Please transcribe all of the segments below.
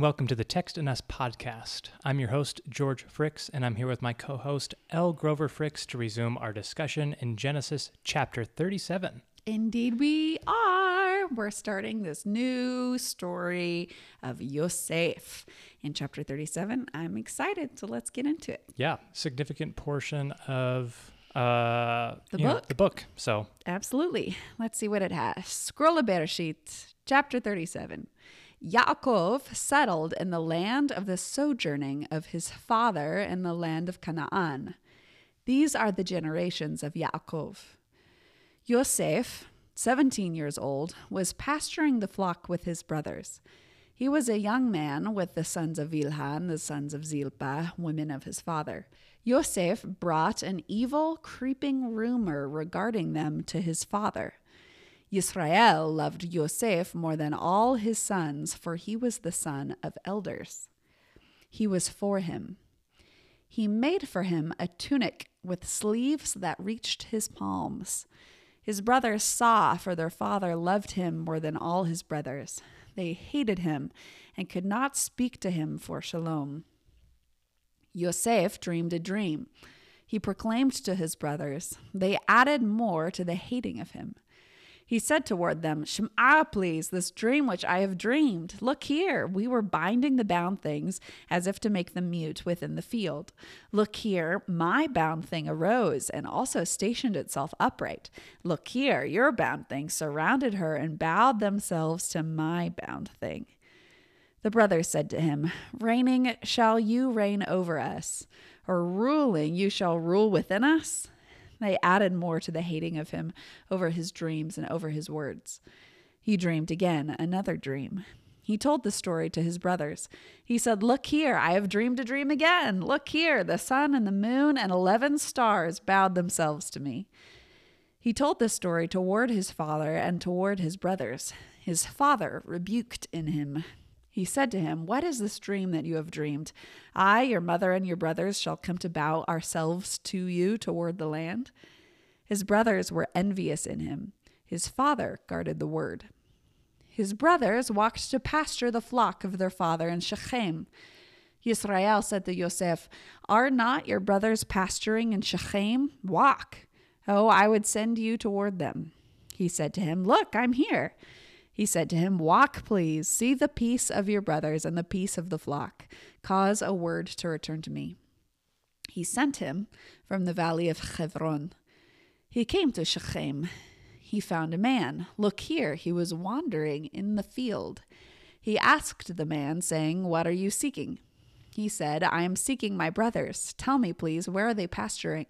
and welcome to the Text and Us podcast. I'm your host, George Fricks, and I'm here with my co host, Elle Grover Fricks, to resume our discussion in Genesis chapter 37. Indeed, we are. We're starting this new story of Yosef in chapter 37. I'm excited, so let's get into it. Yeah, significant portion of uh, The you know, book. the book. So, Absolutely. Let's see what it has. Scroll a of Bereshit, chapter 37. Yaakov settled in the land of the sojourning of his father in the land of Canaan. These are the generations of Yaakov. Yosef, 17 years old, was pasturing the flock with his brothers. He was a young man with the sons of Bilhan, the sons of Zilpah, women of his father. Yosef brought an evil, creeping rumor regarding them to his father. Yisrael loved Yosef more than all his sons, for he was the son of elders. He was for him. He made for him a tunic with sleeves that reached his palms. His brothers saw, for their father loved him more than all his brothers. They hated him and could not speak to him for shalom. Yosef dreamed a dream. He proclaimed to his brothers. They added more to the hating of him. He said toward them, Shema, please, this dream which I have dreamed. Look here, we were binding the bound things as if to make them mute within the field. Look here, my bound thing arose and also stationed itself upright. Look here, your bound thing surrounded her and bowed themselves to my bound thing. The brothers said to him, Reigning, shall you reign over us? Or ruling, you shall rule within us? They added more to the hating of him over his dreams and over his words. He dreamed again another dream. He told the story to his brothers. He said, Look here, I have dreamed a dream again. Look here, the sun and the moon and eleven stars bowed themselves to me. He told this story toward his father and toward his brothers. His father rebuked in him. He said to him, What is this dream that you have dreamed? I, your mother, and your brothers shall come to bow ourselves to you toward the land. His brothers were envious in him. His father guarded the word. His brothers walked to pasture the flock of their father in Shechem. Yisrael said to Yosef, Are not your brothers pasturing in Shechem? Walk. Oh, I would send you toward them. He said to him, Look, I'm here. He said to him, Walk, please, see the peace of your brothers and the peace of the flock. Cause a word to return to me. He sent him from the valley of Chevron. He came to Shechem. He found a man. Look here, he was wandering in the field. He asked the man, saying, What are you seeking? He said, I am seeking my brothers. Tell me, please, where are they pasturing?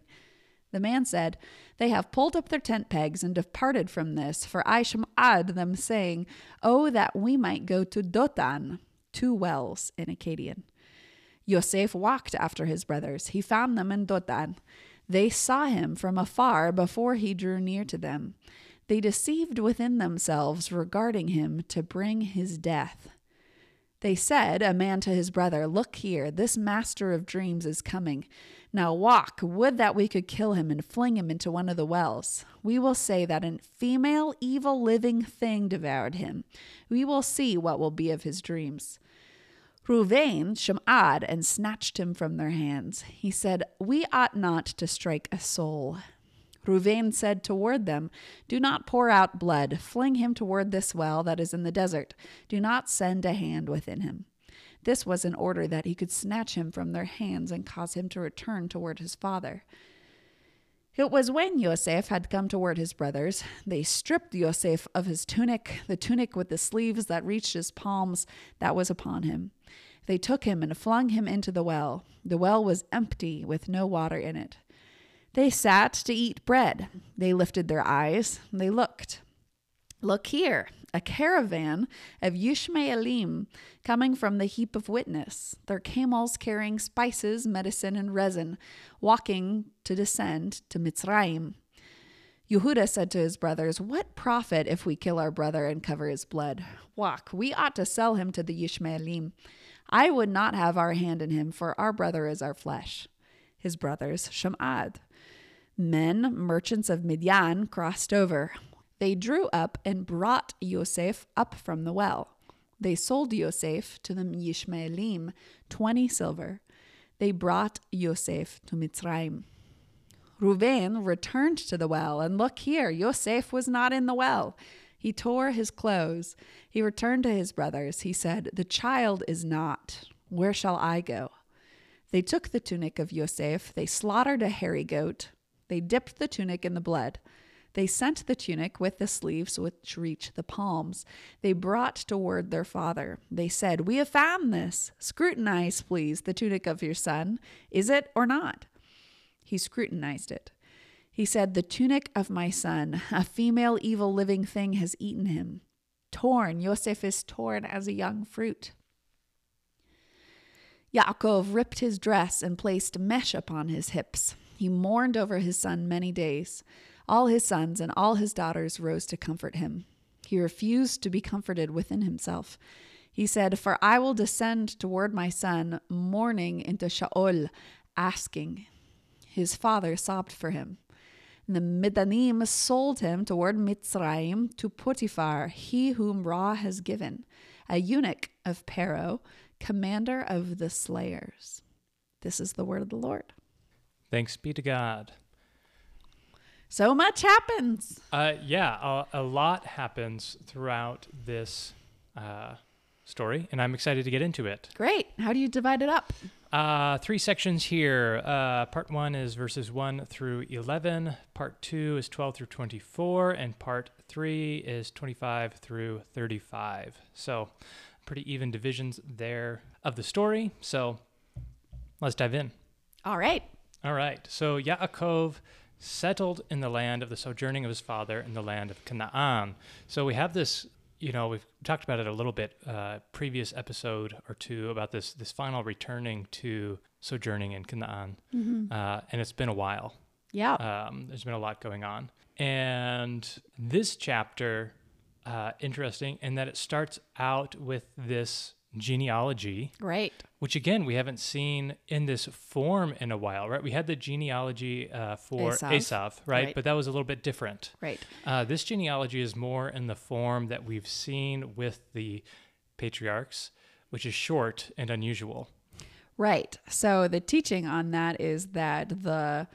The man said, They have pulled up their tent pegs and departed from this, for I shemad them saying, Oh, that we might go to Dotan, two wells in Akkadian. Yosef walked after his brothers. He found them in Dotan. They saw him from afar before he drew near to them. They deceived within themselves regarding him to bring his death. They said, a man to his brother, Look here, this master of dreams is coming. Now walk, would that we could kill him and fling him into one of the wells. We will say that a female, evil living thing devoured him. We will see what will be of his dreams. Ruvain shemad and snatched him from their hands. He said, We ought not to strike a soul. Ruvain said toward them, Do not pour out blood. Fling him toward this well that is in the desert. Do not send a hand within him. This was in order that he could snatch him from their hands and cause him to return toward his father. It was when Yosef had come toward his brothers, they stripped Yosef of his tunic, the tunic with the sleeves that reached his palms, that was upon him. They took him and flung him into the well. The well was empty, with no water in it. They sat to eat bread. They lifted their eyes. They looked. Look here, a caravan of Yishmaelim coming from the heap of witness, their camels carrying spices, medicine, and resin, walking to descend to Mitzrayim. Yehuda said to his brothers, What profit if we kill our brother and cover his blood? Walk, we ought to sell him to the Yishmaelim. I would not have our hand in him, for our brother is our flesh. His brothers, Shemad. Men, merchants of Midian, crossed over. They drew up and brought Yosef up from the well. They sold Yosef to the Yishmaelim 20 silver. They brought Yosef to Mitzrayim. Reuven returned to the well, and look here, Yosef was not in the well. He tore his clothes. He returned to his brothers. He said, The child is not. Where shall I go? They took the tunic of Yosef. They slaughtered a hairy goat. They dipped the tunic in the blood. They sent the tunic with the sleeves which reach the palms. They brought toward their father. They said, We have found this. Scrutinize, please, the tunic of your son. Is it or not? He scrutinized it. He said, The tunic of my son, a female evil living thing has eaten him. Torn, Yosef is torn as a young fruit. Yaakov ripped his dress and placed mesh upon his hips. He mourned over his son many days. All his sons and all his daughters rose to comfort him. He refused to be comforted within himself. He said, For I will descend toward my son, mourning into Shaol, asking. His father sobbed for him. And the Midanim sold him toward Mitzrayim to Potiphar, he whom Ra has given, a eunuch of Pharaoh, commander of the slayers. This is the word of the Lord. Thanks be to God. So much happens. Uh, yeah, a, a lot happens throughout this uh, story, and I'm excited to get into it. Great. How do you divide it up? Uh, three sections here. Uh, part one is verses 1 through 11, part two is 12 through 24, and part three is 25 through 35. So, pretty even divisions there of the story. So, let's dive in. All right. All right. So, Yaakov settled in the land of the sojourning of his father in the land of Canaan. So we have this, you know, we've talked about it a little bit uh, previous episode or two about this this final returning to sojourning in Canaan, mm-hmm. uh, and it's been a while. Yeah, um, there's been a lot going on, and this chapter, uh, interesting in that it starts out with this genealogy. Right. Which again, we haven't seen in this form in a while, right? We had the genealogy uh, for Esav right? right? But that was a little bit different. Right. Uh, this genealogy is more in the form that we've seen with the patriarchs, which is short and unusual. Right. So the teaching on that is that the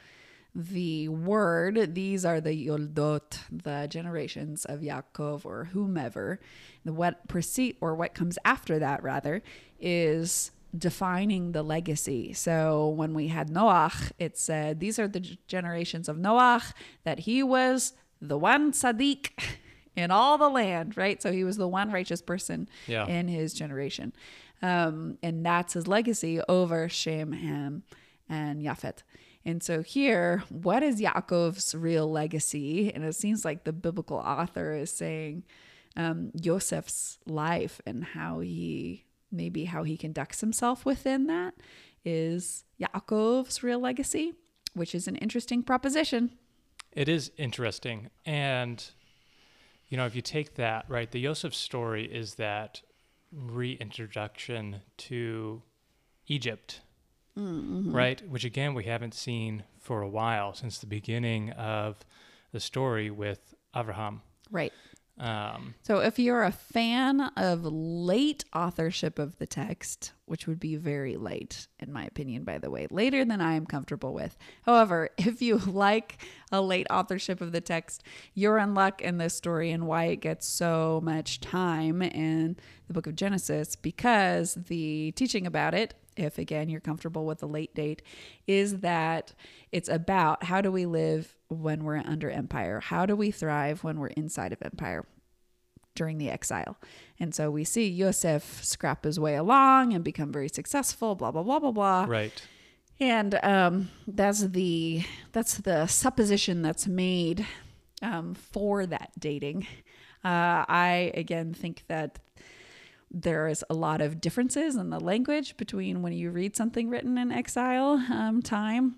the word, these are the toldot, the generations of Yaakov or whomever. The what precede or what comes after that rather is defining the legacy. So when we had Noach, it said these are the generations of Noach that he was the one tzaddik in all the land, right? So he was the one righteous person yeah. in his generation. Um, and that's his legacy over Shem, Ham, and Yafet. And so here, what is Yaakov's real legacy? And it seems like the biblical author is saying um, Joseph's life and how he maybe how he conducts himself within that is Yaakov's real legacy, which is an interesting proposition. It is interesting. And, you know, if you take that, right, the Joseph story is that reintroduction to Egypt mm-hmm. right? Which again, we haven't seen for a while since the beginning of the story with Abraham. Right. Um, so, if you're a fan of late authorship of the text, which would be very late, in my opinion, by the way, later than I am comfortable with. However, if you like a late authorship of the text, you're in luck in this story and why it gets so much time in the book of Genesis because the teaching about it if again you're comfortable with the late date, is that it's about how do we live when we're under empire? How do we thrive when we're inside of empire? during the exile. And so we see Yosef scrap his way along and become very successful, blah, blah, blah, blah, blah. Right. And um, that's the that's the supposition that's made um, for that dating. Uh, I again think that there is a lot of differences in the language between when you read something written in exile um, time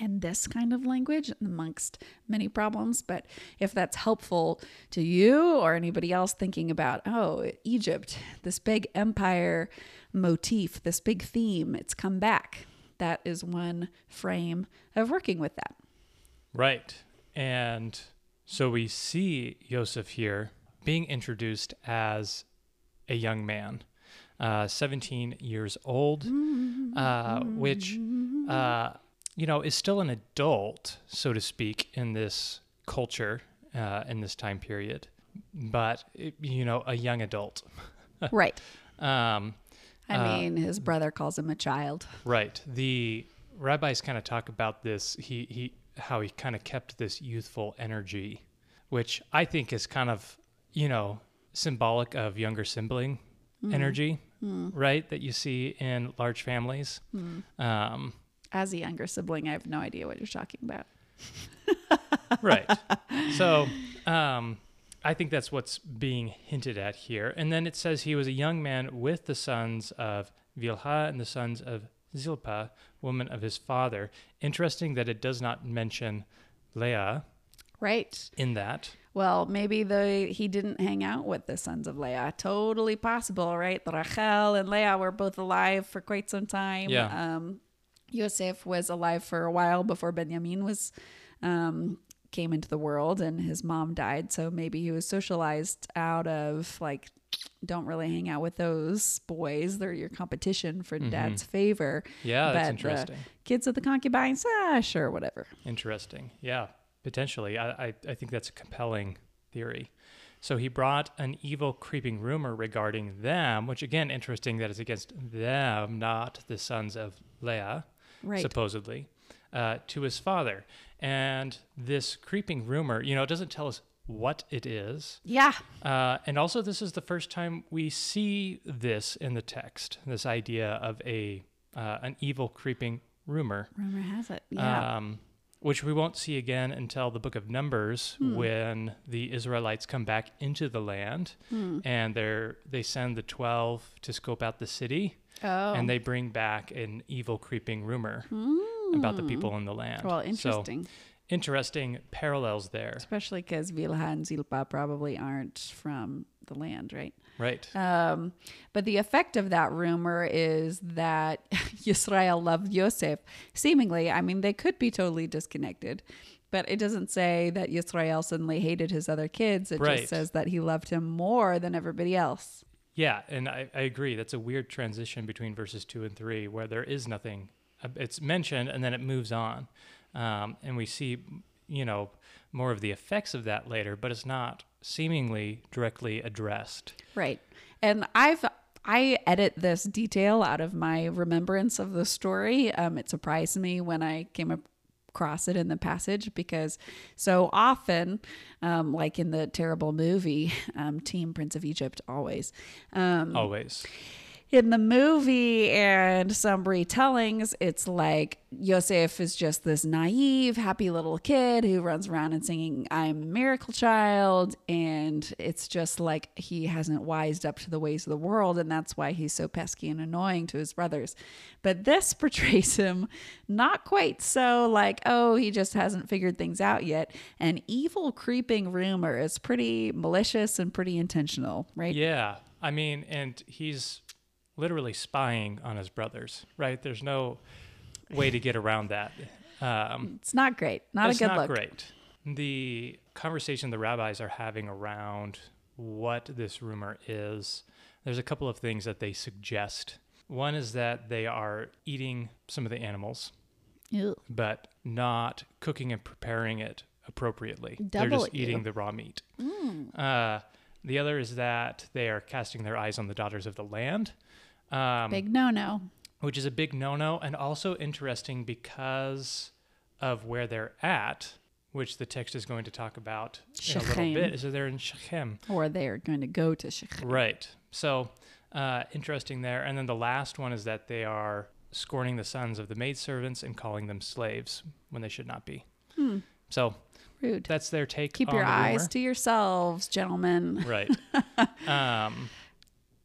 and this kind of language amongst many problems. But if that's helpful to you or anybody else thinking about, oh, Egypt, this big empire motif, this big theme, it's come back. That is one frame of working with that. Right. And so we see Joseph here being introduced as a young man, uh, 17 years old, uh, which, uh, you know, is still an adult, so to speak, in this culture, uh, in this time period, but, it- you know, a young adult. right. Um, I Uh, mean, his brother calls him a child. Right. The rabbis kind of talk about this. He he how he kind of kept this youthful energy, which I think is kind of you know symbolic of younger sibling energy, right? That you see in large families. Um, As a younger sibling, I have no idea what you're talking about. right. So um, I think that's what's being hinted at here. And then it says he was a young man with the sons of Vilha and the sons of Zilpah, woman of his father. Interesting that it does not mention Leah Right. in that. Well, maybe the he didn't hang out with the sons of Leah. Totally possible, right? Rachel and Leah were both alive for quite some time. Yeah. Um, Yosef was alive for a while before Benjamin was um, came into the world, and his mom died. So maybe he was socialized out of like, don't really hang out with those boys. They're your competition for dad's favor. Mm-hmm. Yeah, that's But, uh, interesting. Kids of the concubines, ah, sure, whatever. Interesting. Yeah, potentially. I, I, I think that's a compelling theory. So he brought an evil creeping rumor regarding them, which again, interesting that it's against them, not the sons of Leah, Right. supposedly, uh, to his father. And this creeping rumor, you know, it doesn't tell us what it is. yeah. Uh, and also, this is the first time we see this in the text. This idea of a uh, an evil creeping rumor Rumor has it. Yeah. um, which we won't see again until the book of Numbers, hmm. when the Israelites come back into the land, hmm. and they're they send the twelve to scope out the city, oh. and they bring back an evil creeping rumor hmm. about the people in the land. well, So interesting. parallels there, Especially because Vilha and Zilpa probably aren't from the land, right? right? Um, but the effect of that rumor is that Yisrael loved Yosef. Seemingly, I mean, they could be totally disconnected, but it doesn't say that Yisrael suddenly hated his other kids. It Right. just says that he loved him more than everybody else. Yeah, and I, I agree. That's a weird transition between verses two and three, where there is nothing. uh, It's mentioned and then it moves on, um, and we see, you know, more of the effects of that later. But it's not seemingly directly addressed. Right. And I've I edit this detail out of my remembrance of the story. Um, it surprised me when I came across it in the passage because so often, um, like in the terrible movie, um, Team Prince of Egypt, always. Um, Always. In the movie and some retellings, it's like Yosef is just this naive, happy little kid who runs around and singing, I'm a miracle child. And it's just like he hasn't wised up to the ways of the world. And that's why he's so pesky and annoying to his brothers. But this portrays him not quite so like, oh, he just hasn't figured things out yet. An evil creeping rumor is pretty malicious and pretty intentional, right? Yeah, I mean, and he's literally spying on his brothers, right? There's no way to get around that. Um, It's not great. Not a good not look. great. The conversation the rabbis are having around what this rumor is, there's a couple of things that they suggest. One is that they are eating some of the animals, Ew. but not cooking and preparing it appropriately. They're Double just ew. eating the raw meat. Uh, the other is that they are casting their eyes on the daughters of the land. Um, Big no no. which is a big no-no and also interesting because of where they're at which the text is going to talk about in a little bit is that they're in Shechem Or they are going to go to Shechem. right so uh, interesting there and then the last one is that they are scorning the sons of the maidservants and calling them slaves when they should not be so Rude. that's their take Keep your eyes rumor. to yourselves, gentlemen. right um,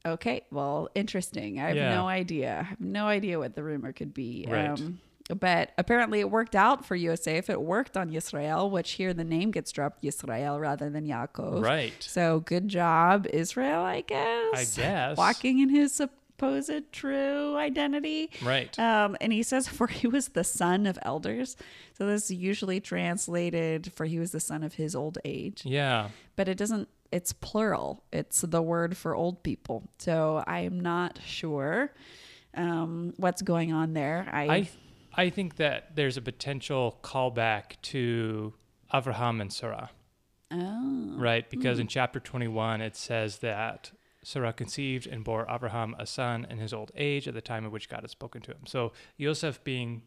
Okay, well, interesting. I have Yeah. no idea. I have no idea what the rumor could be. Right. Um, but apparently it worked out for Yosef. It worked on Yisrael, which here the name gets dropped Yisrael rather than Yaakov. right So good job, Israel, I guess. I guess. Walking in his supposed true identity. right Um, and he says, for he was the son of elders. So this is usually translated for he was the son of his old age. yeah But it doesn't it's plural. It's the word for old people. So I'm not sure um, what's going on there. I, I I think that there's a potential callback to Abraham and Sarah, oh, right? Because in chapter 21 it says that Sarah conceived and bore Abraham a son in his old age at the time at which God had spoken to him. So Yosef being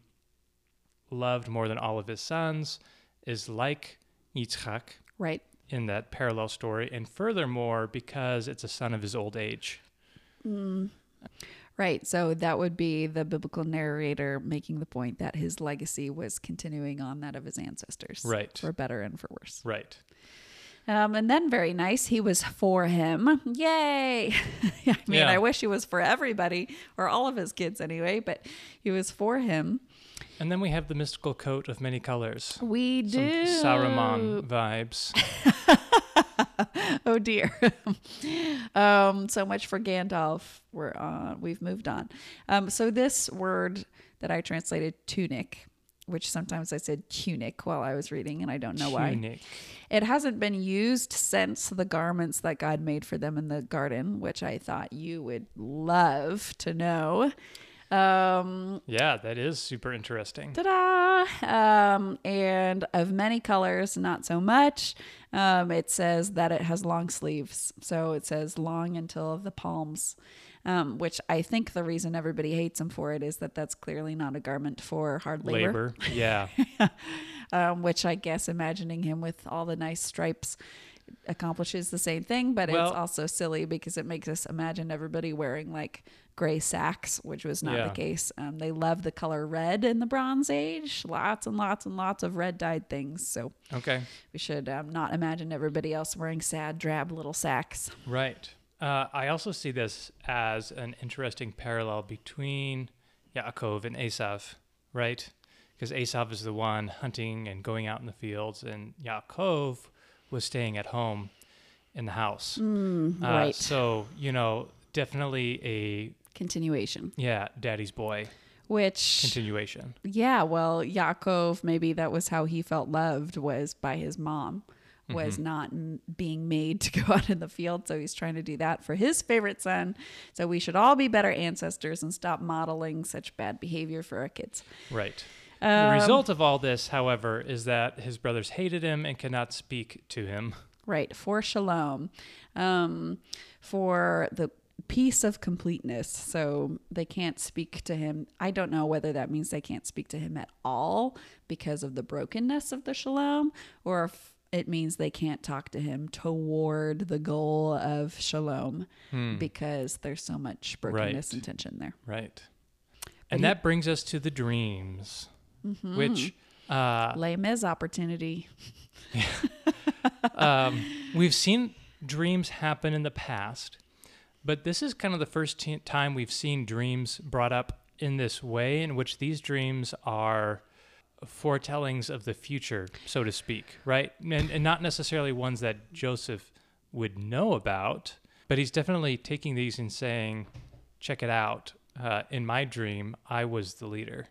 loved more than all of his sons is like Yitzchak right. In that parallel story, and furthermore because it's a son of his old age. Right. So that would be the biblical narrator making the point that his legacy was continuing on that of his ancestors. Right. For better and for worse. Right. Um, and then very nice, he was for him. Yay! I mean, Yeah. I wish he was for everybody or all of his kids anyway, but he was for him. And then we have the mystical coat of many colors. We Some do. Saruman vibes. oh dear. um, so much for Gandalf. We're on. We've moved on. Um, so this word that I translated tunic, which sometimes I said tunic while I was reading, and I don't know why. It hasn't been used since the garments that God made for them in the garden, which I thought you would love to know. Um, Yeah, that is super interesting. ta-da! Um, and of many colors, not so much. Um, it says that it has long sleeves, so it says long until the palms. Um, which I think the reason everybody hates him for it is that that's clearly not a garment for hard labor. Labor. Yeah. um, which I guess imagining him with all the nice stripes accomplishes the same thing, but Well- it's also silly because it makes us imagine everybody wearing like gray sacks, which was not Yeah. the case. Um, they love the color red in the Bronze Age, lots and lots and lots of red dyed things. So Okay. we should um, not imagine everybody else wearing sad, drab little sacks. Right. Uh, I also see this as an interesting parallel between Yaakov and Esav, right? Because Esav is the one hunting and going out in the fields, and Yaakov was staying at home in the house. Uh, right. So, you know, definitely a, Continuation, yeah, daddy's boy which continuation. Yeah, well, Yaakov, maybe that was how he felt loved was by his mom, was Mm-hmm. not m- being made to go out in the field. So he's trying to do that for his favorite son. So we should all be better ancestors and stop modeling such bad behavior for our kids. Right. Um, the result of all this, however, is that his brothers hated him and cannot speak to him. Right, for shalom, um, for the peace of completeness. So they can't speak to him. I don't know whether that means they can't speak to him at all because of the brokenness of the shalom, or if it means they can't talk to him toward the goal of shalom because there's so much brokenness Right. and tension there. Right. But And he- that brings us to the dreams, which uh, Les Mis opportunity. um, we've seen dreams happen in the past, but this is kind of the first t- time we've seen dreams brought up in this way, in which these dreams are foretellings of the future, so to speak, right? And, and not necessarily ones that Joseph would know about, but he's definitely taking these and saying, check it out. Uh, in my dream, I was the leader.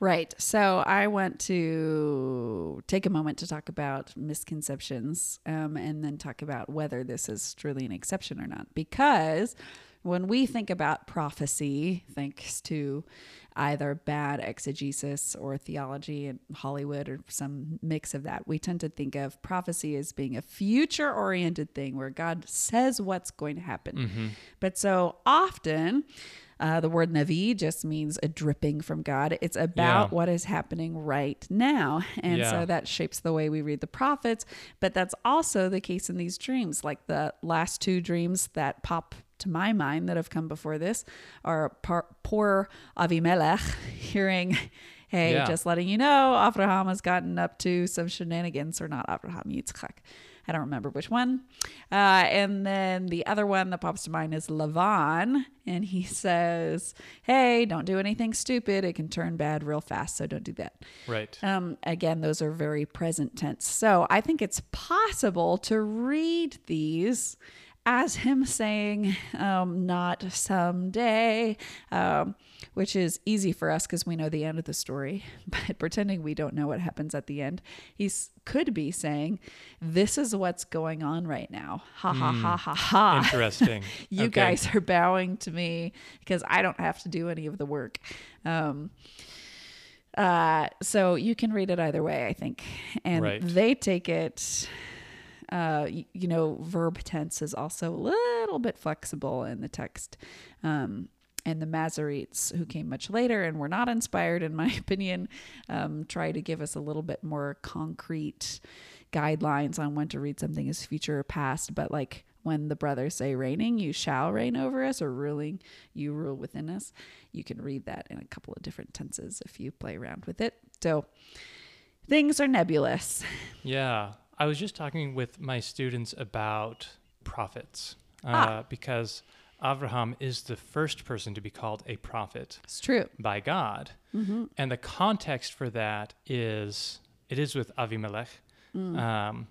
Right. So I want to take a moment to talk about misconceptions um, and then talk about whether this is truly an exception or not. Because when we think about prophecy, thanks to either bad exegesis or theology and Hollywood or some mix of that, we tend to think of prophecy as being a future oriented thing where God says what's going to happen. But so often, uh, the word navi just means a dripping from God. It's about Yeah. what is happening right now. And Yeah. so that shapes the way we read the prophets. But that's also the case in these dreams. Like the last two dreams that pop to my mind that have come before this are par- poor Avimelech hearing, hey, Yeah. just letting you know, Abraham has gotten up to some shenanigans, or not Abraham, Yitzchak. I don't remember which one. Uh, and then the other one that pops to mind is Lavan. And he says, Hey, don't do anything stupid. It can turn bad real fast. So don't do that. Right. Um, again, those are very present tense. So I think it's possible to read these as him saying, um, not someday, um, which is easy for us because we know the end of the story, but pretending we don't know what happens at the end, he could be saying, This is what's going on right now. Ha ha ha ha ha. Interesting. you Okay. guys are bowing to me because I don't have to do any of the work. Um, uh, so you can read it either way, I think. And Right. they take it, uh, y- you know, verb tense is also a little bit flexible in the text. Um, and the Masoretes, who came much later and were not inspired, in my opinion, um, try to give us a little bit more concrete guidelines on when to read something as future or past. But like when the brothers say reigning, you shall reign over us, or ruling, you rule within us, you can read that in a couple of different tenses if you play around with it. So things are nebulous. Yeah. I was just talking with my students about prophets uh, Ah. because Abraham is the first person to be called a prophet It's true. by God. And the context for that is it is with Avimelech. Um,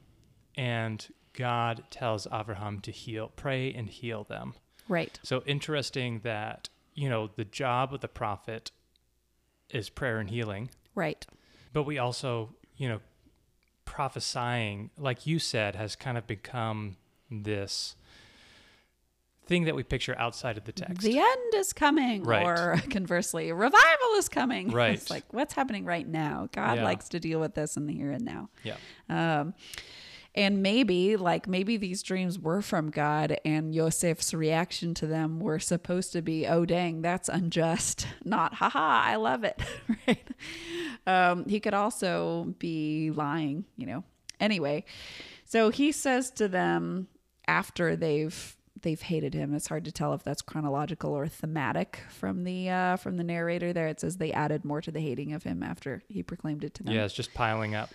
and God tells Abraham to heal, pray and heal them. Right. So interesting that, you know, the job of the prophet is prayer and healing. Right. But we also, you know, prophesying, like you said, has kind of become this thing that we picture outside of the text. The end is coming, Right. or conversely, revival is coming. Right. It's like what's happening right now. God Yeah. likes to deal with this in the here and now. yeah. Um, and maybe, like, maybe these dreams were from God, and Yosef's reaction to them were supposed to be, "Oh, dang, that's unjust," not "haha, I love it." right? Um, he could also be lying, you know. Anyway, so he says to them after they've they've hated him. It's hard to tell if that's chronological or thematic from the uh, from the narrator. There, it says they added more to the hating of him after he proclaimed it to them. Yeah, it's just piling up.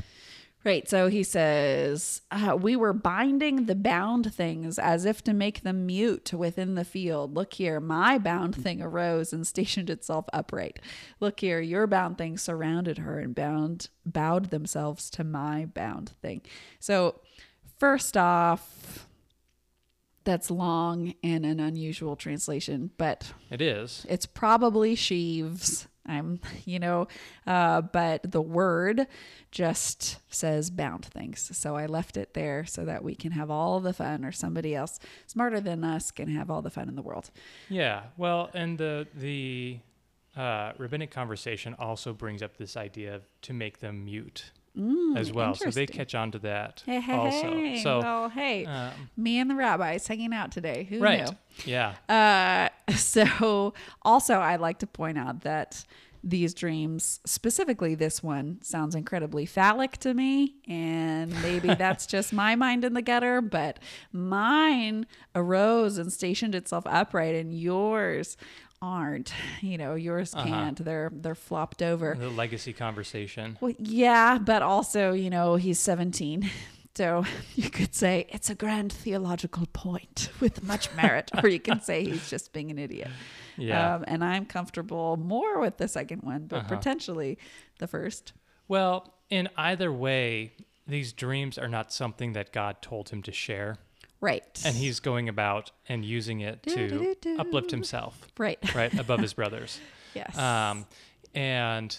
Right. So he says, uh, We were binding the bound things as if to make them mute within the field. Look here, my bound thing arose and stationed itself upright. Look here, your bound thing surrounded her and bound bowed themselves to my bound thing. So, first off, that's long and an unusual translation, but It is. it's probably sheaves. I'm, you know, uh, but the word just says bound things. So I left it there so that we can have all the fun, or somebody else smarter than us can have all the fun in the world. Yeah. Well, and the the uh, rabbinic conversation also brings up this idea of to make them mute as well. So they Mm, catch on to that Hey, hey, also. hey. So well, hey, um, me and the rabbis hanging out today. Who right. knew? Yeah. Uh, so also I'd like to point out that these dreams, specifically this one, sounds incredibly phallic to me. And maybe that's just my mind in the gutter, but mine arose and stationed itself upright and yours aren't. You know, yours Uh-huh. can't. They're they're flopped over. The legacy conversation. Well, yeah, but also, you know, he's 17. So you could say it's a grand theological point with much merit, or you can say he's just being an idiot. Yeah. Um, and I'm comfortable more with the second one, but Uh-huh. potentially the first. Well, in either way, these dreams are not something that God told him to share. Right. And he's going about and using it to Do-do-do-do. uplift himself, right. right, above his brothers. Yes. Um, and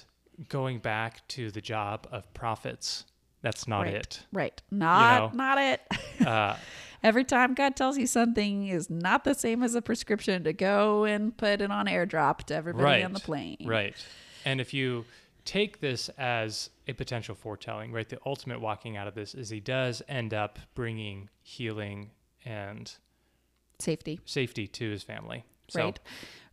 going back to the job of prophets, that's not right. it. Right. Not know. not it. Uh, Every time God tells you something is not the same as a prescription to go and put it on airdrop to everybody right. on the plane. Right. And if you take this as a potential foretelling, right, the ultimate walking out of this is he does end up bringing healing and Safety. safety to his family. So, right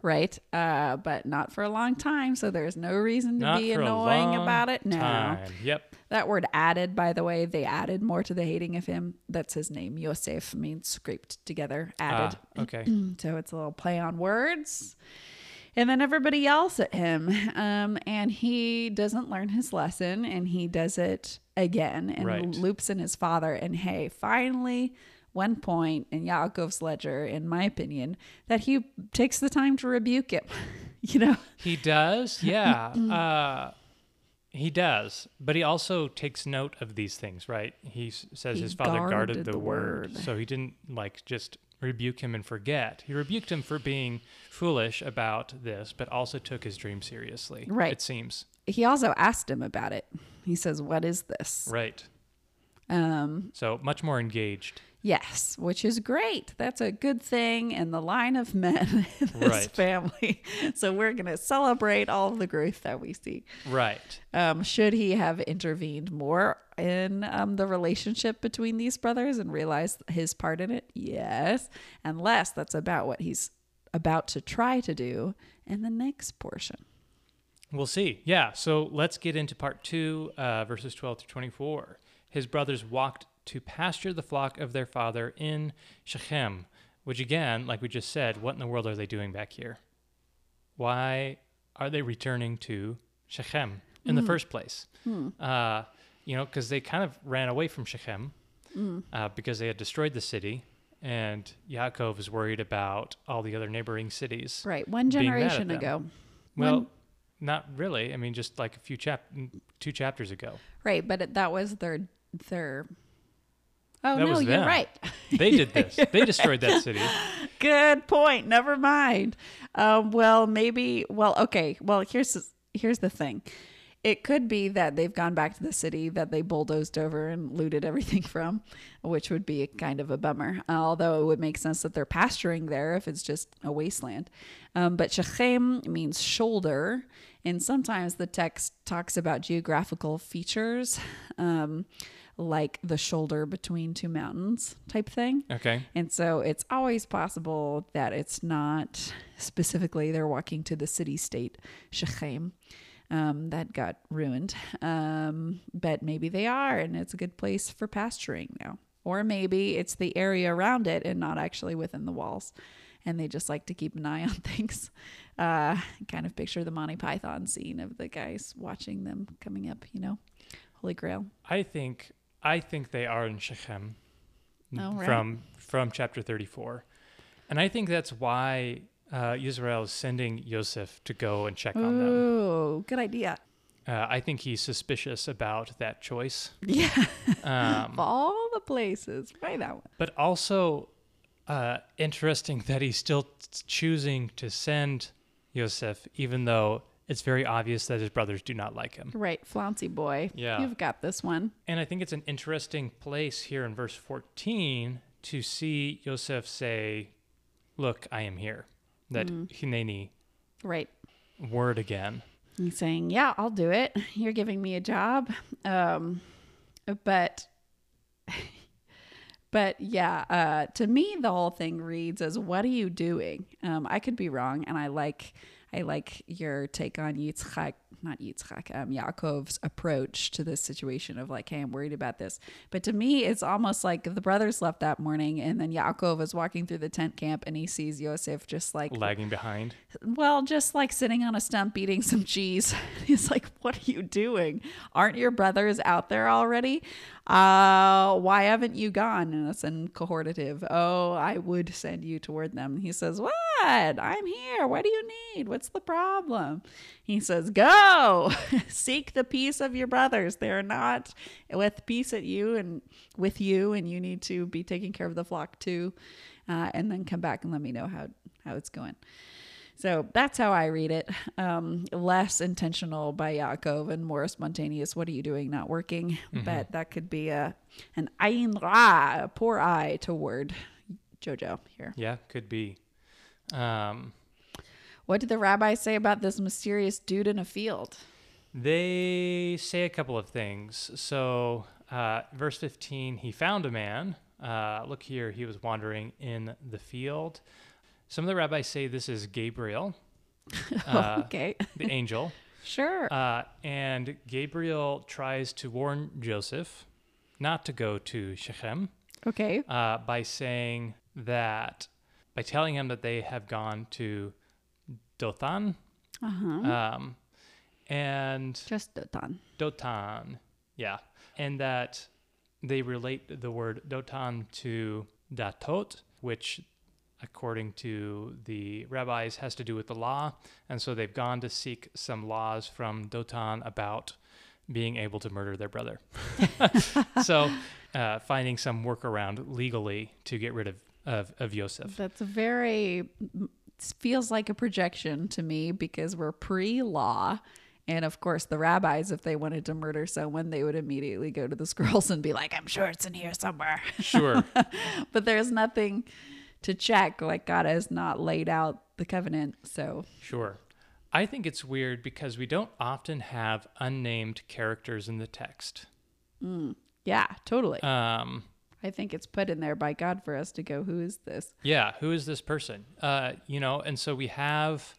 right uh but not for a long time so there's no reason to Not be annoying about it no Time. Yep. that word added by the way they added more to the hating of him that's his name yosef means scraped together added Ah, okay. so it's a little play on words and then everybody yells at him um, and he doesn't learn his lesson and he does it again and Right. loops in his father and hey finally one point in Yaakov's ledger in my opinion that he takes the time to rebuke him you know He does, yeah. uh, he does, but he also takes note of these things, right? He s- says He his father guarded, guarded the, the word. word. so he didn't like just rebuke him and forget. He rebuked him for being foolish about this, but also took his dream seriously. Right. It seems. He also asked him about it. He says, "What is this?" Right. Um, So much more engaged. Yes, which is great. That's a good thing in the line of men in this Right. family. So we're gonna celebrate all the growth that we see. Right. Um, should he have intervened more in um, the relationship between these brothers and realized his part in it? Yes. And Unless that's about what he's about to try to do in the next portion. We'll see. Yeah. So let's get into part two, uh, verses 12 to 24. His brothers walked to pasture the flock of their father in Shechem, which, again, like we just said, what in the world are they doing back here? Why are they returning to Shechem in the first place? Uh, you know, because they kind of ran away from Shechem uh, because they had destroyed the city. And Yaakov is worried about all the other neighboring cities. Right. One Being mad at generation ago. Well, One- not really. I mean, just like a few chap, two chapters ago, Right. But it, that was their, their, oh, That no, you're them. right. they did this. they destroyed that city. Good point. Never mind. Um, well, maybe. Well, okay. Well, here's here's the thing. It could be that they've gone back to the city that they bulldozed over and looted everything from, which would be kind of a bummer. Although it would make sense that they're pasturing there if it's just a wasteland. Um, but Shechem means shoulder, and sometimes the text talks about geographical features, um, like the shoulder between two mountains type thing. Okay. And so it's always possible that it's not specifically they're walking to the city state Shechem um, that got ruined. Um, but maybe they are, and it's a good place for pasturing now. Or maybe it's the area around it and not actually within the walls. And they just like to keep an eye on things. Uh, kind of picture the Monty Python scene of the guys watching them coming up, you know, Holy Grail. I think I think they are in Shechem Oh, right. from from chapter 34. And I think that's why uh, Israel is sending Yosef to go and check on them. Oh, good idea. Uh, I think he's suspicious about that choice. Yeah. Um, all the places, why that one? but also uh, interesting that he's still t- choosing to send Yosef, even though it's very obvious that his brothers do not like him. Right, flouncy boy. Yeah. You've got this one. And I think it's an interesting place here in verse 14 to see Yosef say, Look, I am here. That Hineni Right. word again. He's saying, Yeah, I'll do it. You're giving me a job. Um, but but yeah, uh, to me the whole thing reads as what are you doing? Um, I could be wrong, and I like I like your take on Yitzchak, not Yitzchak, um, Yaakov's approach to this situation of like, hey, I'm worried about this. But to me, it's almost like the brothers left that morning, and then Yaakov is walking through the tent camp, and he sees Yosef just like Lagging behind. well, just like sitting on a stump eating some cheese. He's like, What are you doing? Aren't your brothers out there already? Uh, why haven't you gone? And it's in cohortative. Oh, I would send you toward them. He says, What? I'm here. What do you need? What's the problem? He says, Go seek the peace of your brothers. They're not with peace at you and with you, and you need to be taking care of the flock too. Uh, and then come back and let me know how, how it's going. So that's how I read it. Um, less intentional by Yaakov and more spontaneous. What are you doing? Not working. But that could be a an ayin ra, a poor eye toward Jojo here. Yeah, could be. Um, What did the rabbi say about this mysterious dude in a field? they say a couple of things. So, uh, verse 15, he found a man. Uh, look here, he was wandering in the field. Some of the rabbis say this is Gabriel, uh, okay, the angel. sure. Uh, and Gabriel tries to warn Joseph not to go to Shechem okay, uh, by saying that, by telling him that they have gone to Dothan. uh huh. Um, and Just Dotan. Dotan, yeah. And that they relate the word Dotan to Datot, which, according to the rabbis, has to do with the law. And so they've gone to seek some laws from Dotan about being able to murder their brother. so uh, finding some workaround legally to get rid of of of Yosef. That's a very feels like a projection to me because we're pre-law. And of course, the rabbis, if they wanted to murder someone, they would immediately go to the scrolls and be like, I'm sure it's in here somewhere. Sure. but there's nothing to check. Like, God has not laid out the covenant. So, Sure. I think it's weird because we don't often have unnamed characters in the text. yeah, totally. Um, I think it's put in there by God for us to go, who is this? yeah, who is this person? Uh, you know, and so we have,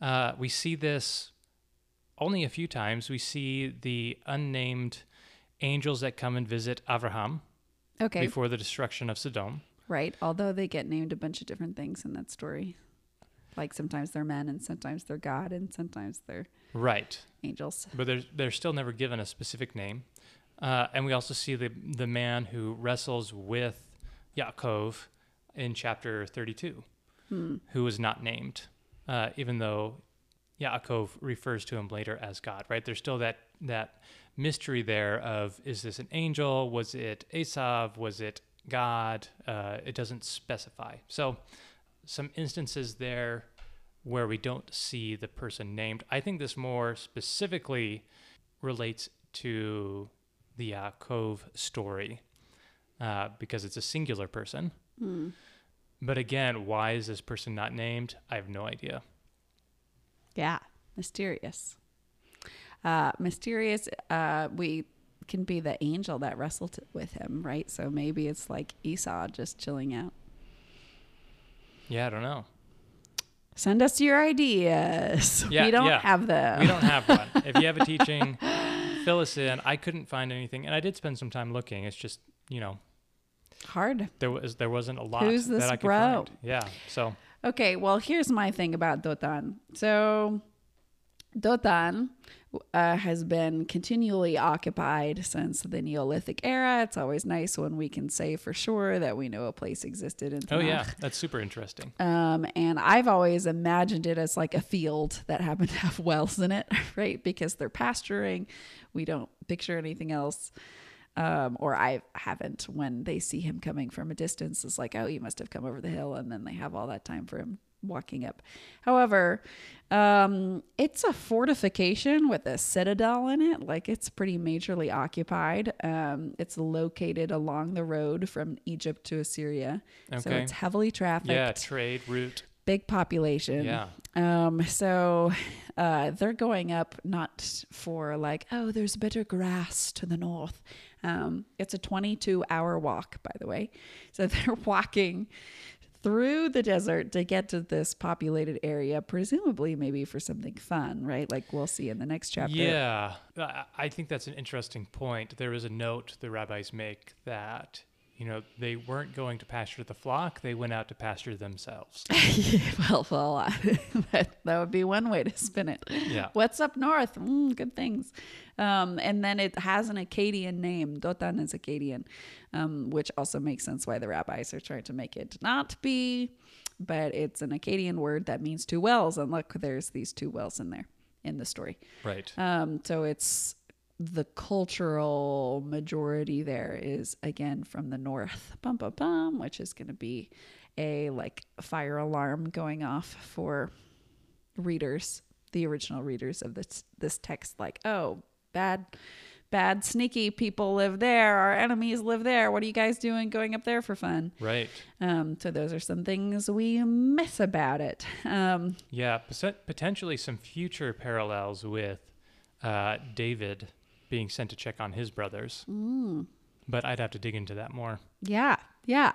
uh, we see this only a few times. We see the unnamed angels that come and visit Abraham Okay. before the destruction of Sodom. Right. Although they get named a bunch of different things in that story. Like sometimes they're men and sometimes they're God and sometimes they're Right. angels. but they're they're still never given a specific name. Uh, and we also see the the man who wrestles with Yaakov in chapter 32, who is not named, uh, even though Yaakov refers to him later as God. Right? There's still that that mystery there of is this an angel? Was it Esav? Was it God? Uh, it doesn't specify. So some instances there where we don't see the person named. I think this more specifically relates to the Cove story uh, because it's a singular person. But again, why is this person not named? I have no idea. Yeah. Mysterious. Uh, mysterious. Uh, we can be the angel that wrestled with him, right? So maybe it's like Esau just chilling out. Yeah, I don't know. Send us your ideas. Yeah, we don't yeah. have them. We don't have one. if you have a teaching, fill us in. I couldn't find anything, and I did spend some time looking. It's just you know Hard. there was there wasn't a lot Who's this that I could bro? find. Yeah, so Okay, well, here's my thing about Dotan. So, Dotan uh, has been continually occupied since the Neolithic era. It's always nice when we can say for sure that we know a place existed in oh yeah, that's super interesting. Um, and I've always imagined it as like a field that happened to have wells in it, right? Because they're pasturing. We don't picture anything else. Um, or I haven't when they see him coming from a distance. It's like, oh, he must have come over the hill. And then they have all that time for him walking up. However, um, it's a fortification with a citadel in it. Like it's pretty majorly occupied. Um, it's located along the road from Egypt to Assyria. So it's heavily trafficked Yeah, trade route. Big population. Yeah. Um, so uh, they're going up not for like, oh, there's better grass to the north. Um, it's a 22 hour walk, by the way. So they're walking through the desert to get to this populated area, presumably maybe for something fun, right? Like we'll see in the next chapter. Yeah, I- I think that's an interesting point. There is a note the rabbis make that you know they weren't going to pasture the flock; they went out to pasture themselves. well, well, uh, that, that would be one way to spin it. Yeah. What's up north? Mm, good things. Um, and then it has an Akkadian name. Dotan is Akkadian, um, which also makes sense why the rabbis are trying to make it not be, but it's an Akkadian word that means two wells. And look, there's these two wells in there in the story. Right. Um, so it's the cultural majority there is again from the north, bum bum bum, which is going to be a like fire alarm going off for readers, the original readers of this this text. Like, oh, bad, bad, sneaky people live there. Our enemies live there. What are you guys doing going up there for fun? Right. Um, so those are some things we miss about it. Um, Yeah. pot- Potentially some future parallels with uh, David being sent to check on his brothers. Mm. But I'd have to dig into that more. Yeah, yeah.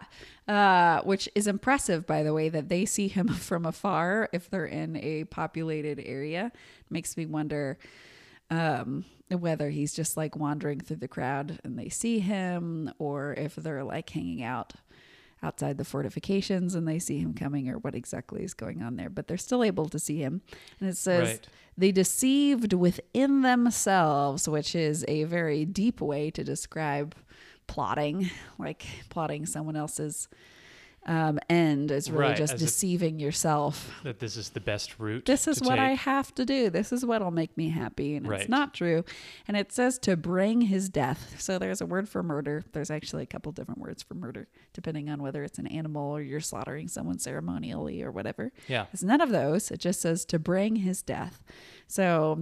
Uh, which is impressive, by the way, that they see him from afar if they're in a populated area. Makes me wonder um, whether he's just like wandering through the crowd and they see him, or if they're like hanging out outside the fortifications and they see him coming, or what exactly is going on there. But they're still able to see him. And it says, Right. They deceived within themselves, which is a very deep way to describe plotting, like plotting someone else's um, end is really Right, just as a- deceiving yourself. That this is the best route. This is what I have to do. This is what'll make me happy. And Right. it's not true. And it says to bring his death. So there's a word for murder. There's actually a couple different words for murder, depending on whether it's an animal or you're slaughtering someone ceremonially or whatever. Yeah. It's none of those. It just says to bring his death. So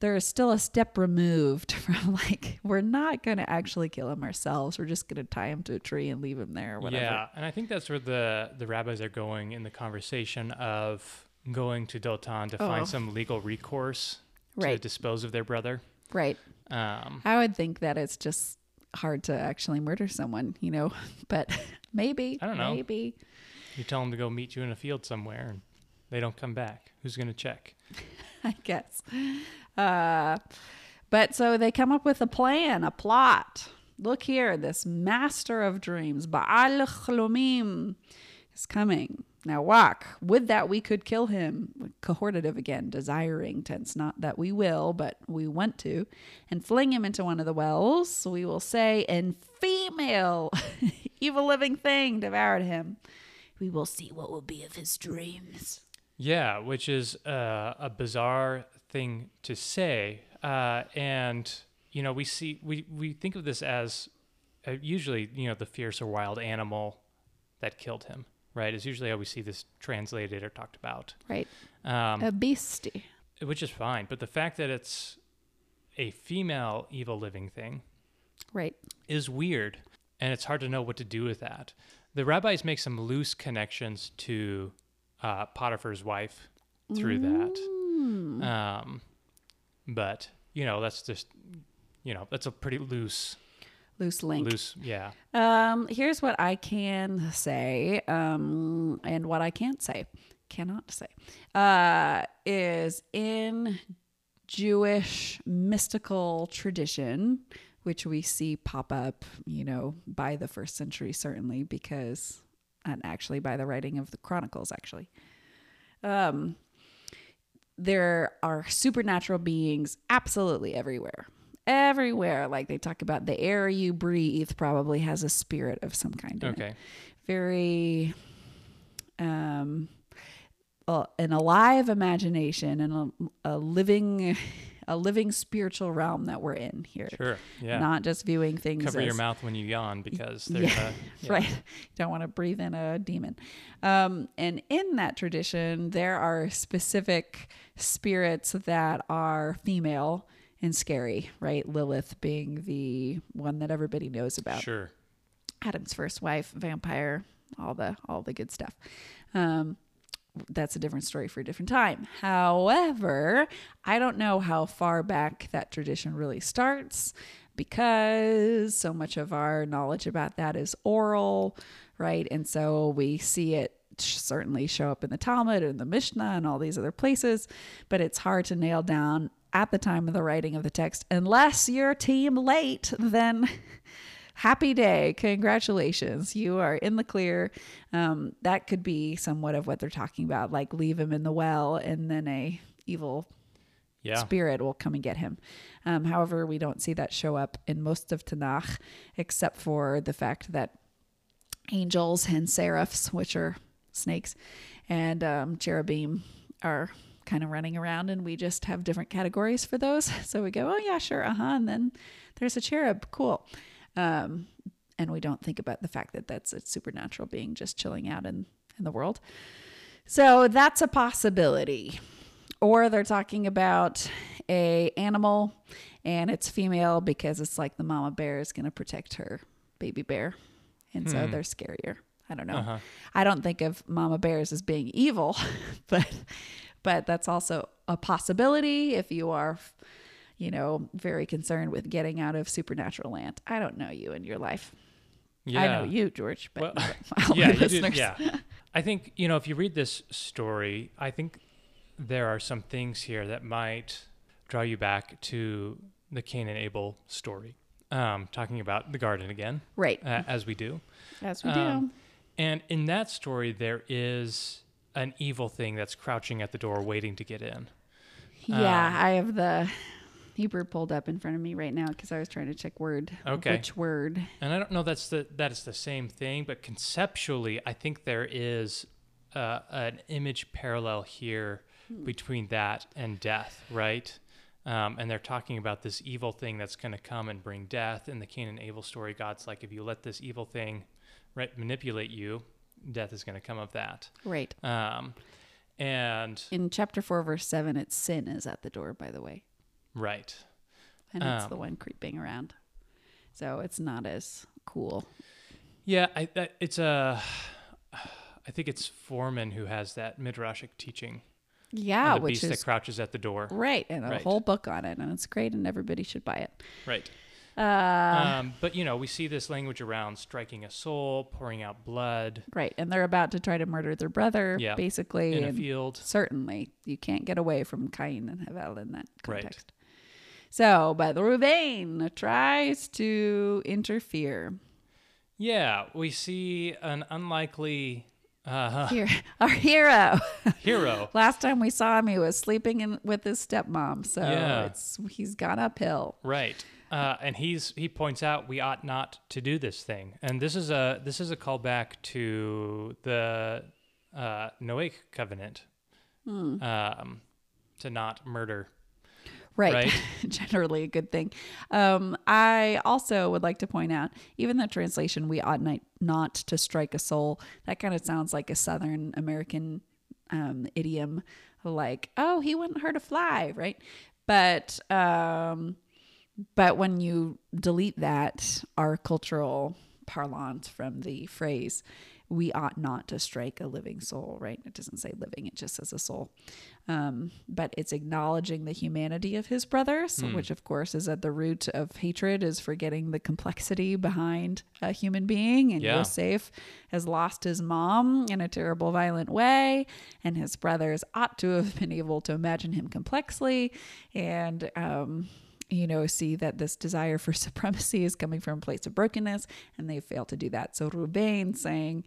they're they're still a step removed from like we're not going to actually kill him ourselves. We're just going to tie him to a tree and leave him there or whatever. Yeah, and I think that's where the the rabbis are going in the conversation of going to Dotan to Oh. find some legal recourse to dispose of their brother. Right. Um, I would think that it's just hard to actually murder someone, you know, but maybe I don't know. Maybe. you tell them to go meet you in a field somewhere, and they don't come back. Who's going to check? I guess. Uh, but so they come up with a plan, a plot. Look here, this master of dreams, Baal Chlomim, is coming. Now walk. With that, we could kill him. Cohortative again, desiring tense, not that we will, but we want to, and fling him into one of the wells. We will say, and female, evil living thing devoured him. We will see what will be of his dreams. Yeah, which is uh, a bizarre thing to say, uh, and you know we see we we think of this as uh, usually you know the fierce or wild animal that killed him, right? Is usually how we see this translated or talked about, Right. um, A beastie. which is fine. But the fact that it's a female evil living thing Right. is weird, and it's hard to know what to do with that. The rabbis make some loose connections to uh, Potiphar's wife through that. Mm. Um, but you know, that's just you know, that's a pretty loose, Loose link. loose, yeah, Um, here's what I can say, um, and what I can't say, cannot say, uh, is in Jewish mystical tradition, which we see pop up, you know, by the first century, certainly, because, and actually by the writing of the Chronicles, actually. Um, there are supernatural beings absolutely everywhere. Everywhere. Like they talk about the air you breathe probably has a spirit of some kind. In it. okay, Very um uh, an alive imagination and a, a living a living spiritual realm that we're in here. sure, yeah. Not just viewing things Cover your mouth when you yawn because there's yeah, a yeah. right. You don't want to breathe in a demon. Um, and in that tradition, there are specific spirits that are female and scary, right? Lilith being the one that everybody knows about. Sure, Adam's first wife, vampire, all the all the good stuff. Um, that's a different story for a different time. However, I don't know how far back that tradition really starts because so much of our knowledge about that is oral, right? And so we see it certainly show up in the Talmud and the Mishnah and all these other places, but it's hard to nail down at the time of the writing of the text unless you're team late, then happy day congratulations you are in the clear. Um, that could be somewhat of what they're talking about like leave him in the well and then a evil yeah, spirit will come and get him. Um, however we don't see that show up in most of tanakh except for the fact that angels and seraphs which are snakes and um, cherubim are kind of running around and we just have different categories for those so we go oh yeah sure uh-huh and then there's a cherub cool um, and we don't think about the fact that that's a supernatural being just chilling out in, in the world. So that's a possibility. Or they're talking about a animal and it's female because it's like the mama bear is going to protect her baby bear. And so Hmm. they're scarier. I don't know. uh-huh. I don't think of mama bears as being evil, but but that's also a possibility if you are you know very concerned with getting out of supernatural land. I don't know you in your life. yeah. I know you, George, but Well, yeah, you do, listeners. yeah. I think you know if you read this story, I think there are some things here that might draw you back to the Cain and Abel story. Um, talking about the garden again, Right. uh, as we do. As we do. And in that story, there is an evil thing that's crouching at the door, waiting to get in. yeah, um, I have the Hebrew pulled up in front of me right now because I was trying to check word. Okay. Which word? And I don't know that's the that is the same thing, but conceptually, I think there is uh, an image parallel here between that and death, right? Um, and they're talking about this evil thing that's going to come and bring death. In the Cain and Abel story, God's like, if you let this evil thing right, manipulate you, death is going to come of that. Right. Um, and In chapter 4, verse 7, it's sin is at the door, by the way. right, And it's Um, the one creeping around. So it's not as cool. yeah, I, I, it's a. I think it's Fohrman who has that midrashic teaching. Yeah, the which beast is that crouches at the door. right. And a Right. whole book on it. And it's great. And everybody should buy it. Right. Uh, um, but you know, we see this language around striking a soul, pouring out blood right. And they're about to try to murder their brother, Yeah. basically. in a field. certainly you can't get away from Cain and Havel in that context. Right. So, but Ruvain tries to interfere. Yeah, we see an unlikely uh, Here, our hero. hero. Last time we saw him, he was sleeping in with his stepmom. So Yeah. it's he's gone uphill. Right. Uh, and he's he points out we ought not to do this thing, and this is a this is a callback to the uh, Noachic covenant, Hmm. um, to not murder. Right. Right. Generally a good thing. Um, I also would like to point out, even the translation, we ought not, not to strike a soul, that kind of sounds like a Southern American um, idiom, like, oh, he wouldn't hurt a fly, right? But, um, but when you delete that, our cultural parlance from the phrase, we ought not to strike a living soul, right? It doesn't say living, it just says a soul. Um, but it's acknowledging the humanity of his brothers, which of course is at the root of hatred, is forgetting the complexity behind a human being. And Yeah. Yosef has lost his mom in a terrible, violent way, and his brothers ought to have been able to imagine him complexly and um, you know, see that this desire for supremacy is coming from a place of brokenness, and they fail to do that. So Ruvain saying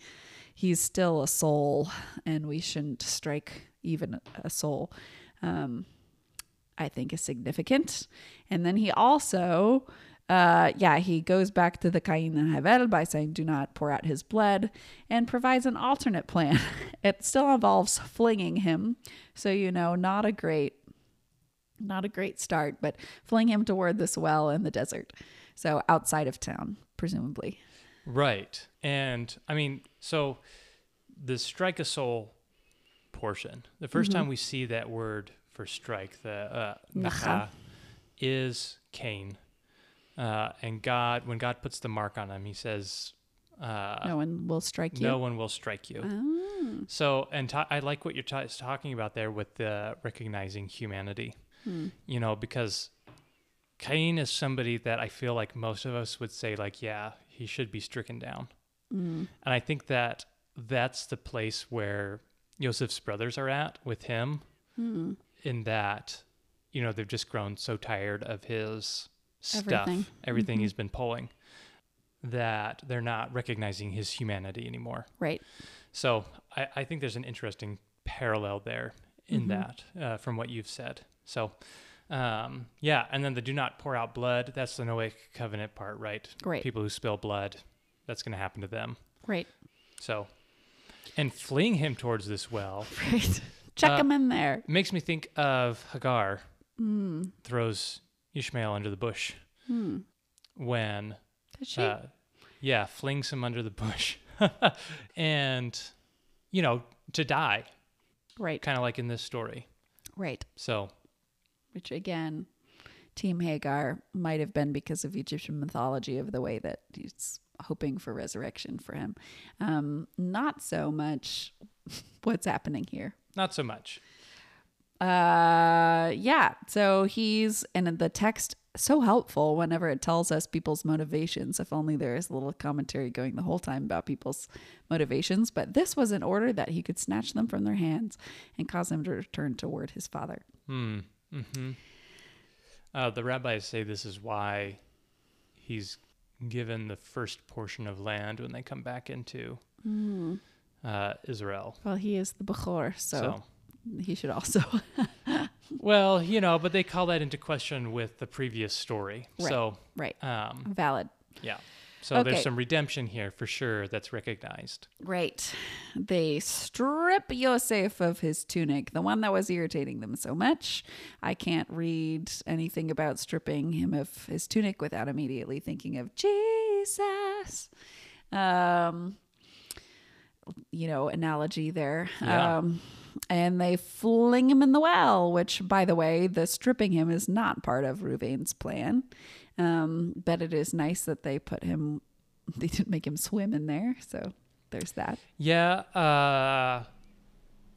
he's still a soul, and we shouldn't strike even a soul. Um, I think is significant. And then he also, uh, yeah, he goes back to the Cain and Havel by saying, do not pour out his blood, and provides an alternate plan. it still involves flinging him. So, you know, not a great not a great start, but fling him toward this well in the desert. So outside of town, presumably. Right. And I mean, so the strike a soul portion, the 1st time we see that word for strike, the uh, Nacha. is Cain. Uh, and God, when God puts the mark on him, he says, uh, no one will strike you. no one will strike you. Oh. So, and ta- I like what you're ta- talking about there with the recognizing humanity. Hmm. You know, because Cain is somebody that I feel like most of us would say, like, yeah, he should be stricken down. Mm. And I think that that's the place where Joseph's brothers are at with him, Hmm. in that, you know, they've just grown so tired of his stuff, Everything. everything Mhm. he's been pulling, that they're not recognizing his humanity anymore. Right. So I, I think there's an interesting parallel there in Mhm. that uh, from what you've said. So um, yeah, and then the do not pour out blood. That's the Noachic covenant part, right? Great. People who spill blood, that's going to happen to them. Right. So, and fleeing him towards this well Right. Check Uh, him in there. makes me think of Hagar Mm. throws Ishmael under the bush Hmm. when, Did she? uh, yeah, flings him under the bush, and you know to die, right. kind of like in this story. Right. So Which again, Team Hagar might have been because of Egyptian mythology of the way that he's hoping for resurrection for him. Um, not so much what's happening here. not so much. Uh, yeah. So he's and the text so helpful whenever it tells us people's motivations. If only there is a little commentary going the whole time about people's motivations. But this was in order that he could snatch them from their hands and cause them to return toward his father. Hmm. Mm-hmm. Uh, the rabbis say this is why he's given the first portion of land when they come back into uh, Israel. Well, he is the Bechor, so, so he should also well, you know, but they call that into question with the previous story. Right. So, Right. um, Valid. yeah. So there's some redemption here for sure that's recognized. Right. They strip Yosef of his tunic, the one that was irritating them so much. I can't read anything about stripping him of his tunic without immediately thinking of Jesus. Um, you know, analogy there. Yeah. Um, and they fling him in the well, which, by the way, the stripping him is not part of Ruvain's plan. Um, but it is nice that they put him, they didn't make him swim in there. So there's that. Yeah. Uh,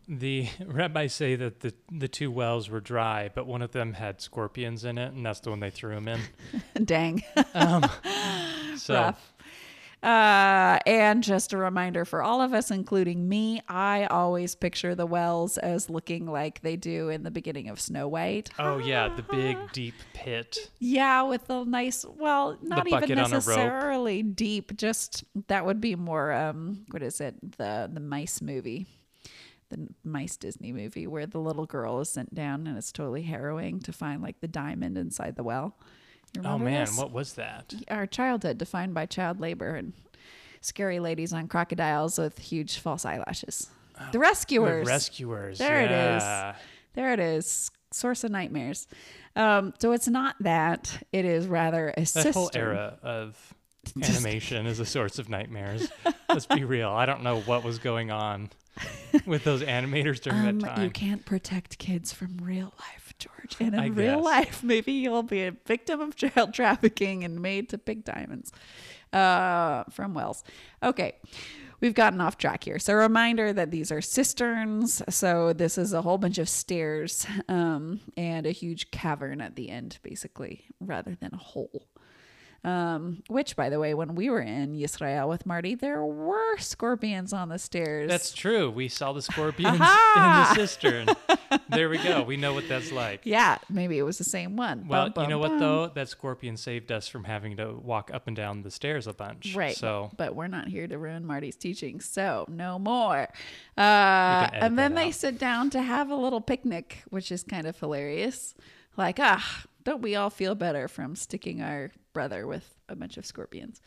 the rabbis say that the, the two wells were dry, but one of them had scorpions in it, and that's the one they threw him in. Dang. um, So, Rough. Uh, and just a reminder for all of us, including me, I always picture the wells as looking like they do in the beginning of Snow White. oh, yeah, the big, deep pit. Yeah, with the nice, well, not even bucket on a rope. necessarily deep. Just that would be more. Um, what is it? The the mice movie, the mice Disney movie, where the little girl is sent down and it's totally harrowing to find like the diamond inside the well. You Oh, man, this? what was that? our childhood defined by child labor and scary ladies on crocodiles with huge false eyelashes. the The rescuers. rescuers. There it is. there it is. Source of nightmares. Um, so it's not that. It is rather a That whole era of animation is a source of nightmares. Let's be real. I don't know what was going on with those animators during Um, that time. you can't protect kids from real life, And in I real guess. life, maybe you'll be a victim of child trafficking and made to pick diamonds uh, from wells. Okay. We've gotten off track here. So, a reminder that these are cisterns. So, this is a whole bunch of stairs um, and a huge cavern at the end, basically, rather than a hole. Um, which, by the way, when we were in Yisrael with Marty, there were scorpions on the stairs. That's true. We saw the scorpions in the cistern. there we go. We know what that's like. Yeah, maybe it was the same one. Well, Bum, you know bum, what though? That scorpion saved us from having to walk up and down the stairs a bunch. Right. So but we're not here to ruin Marty's teaching, so no more. Uh, and then they out. sit down to have a little picnic, which is kind of hilarious. Like, ah, don't we all feel better from sticking our brother with a bunch of scorpions?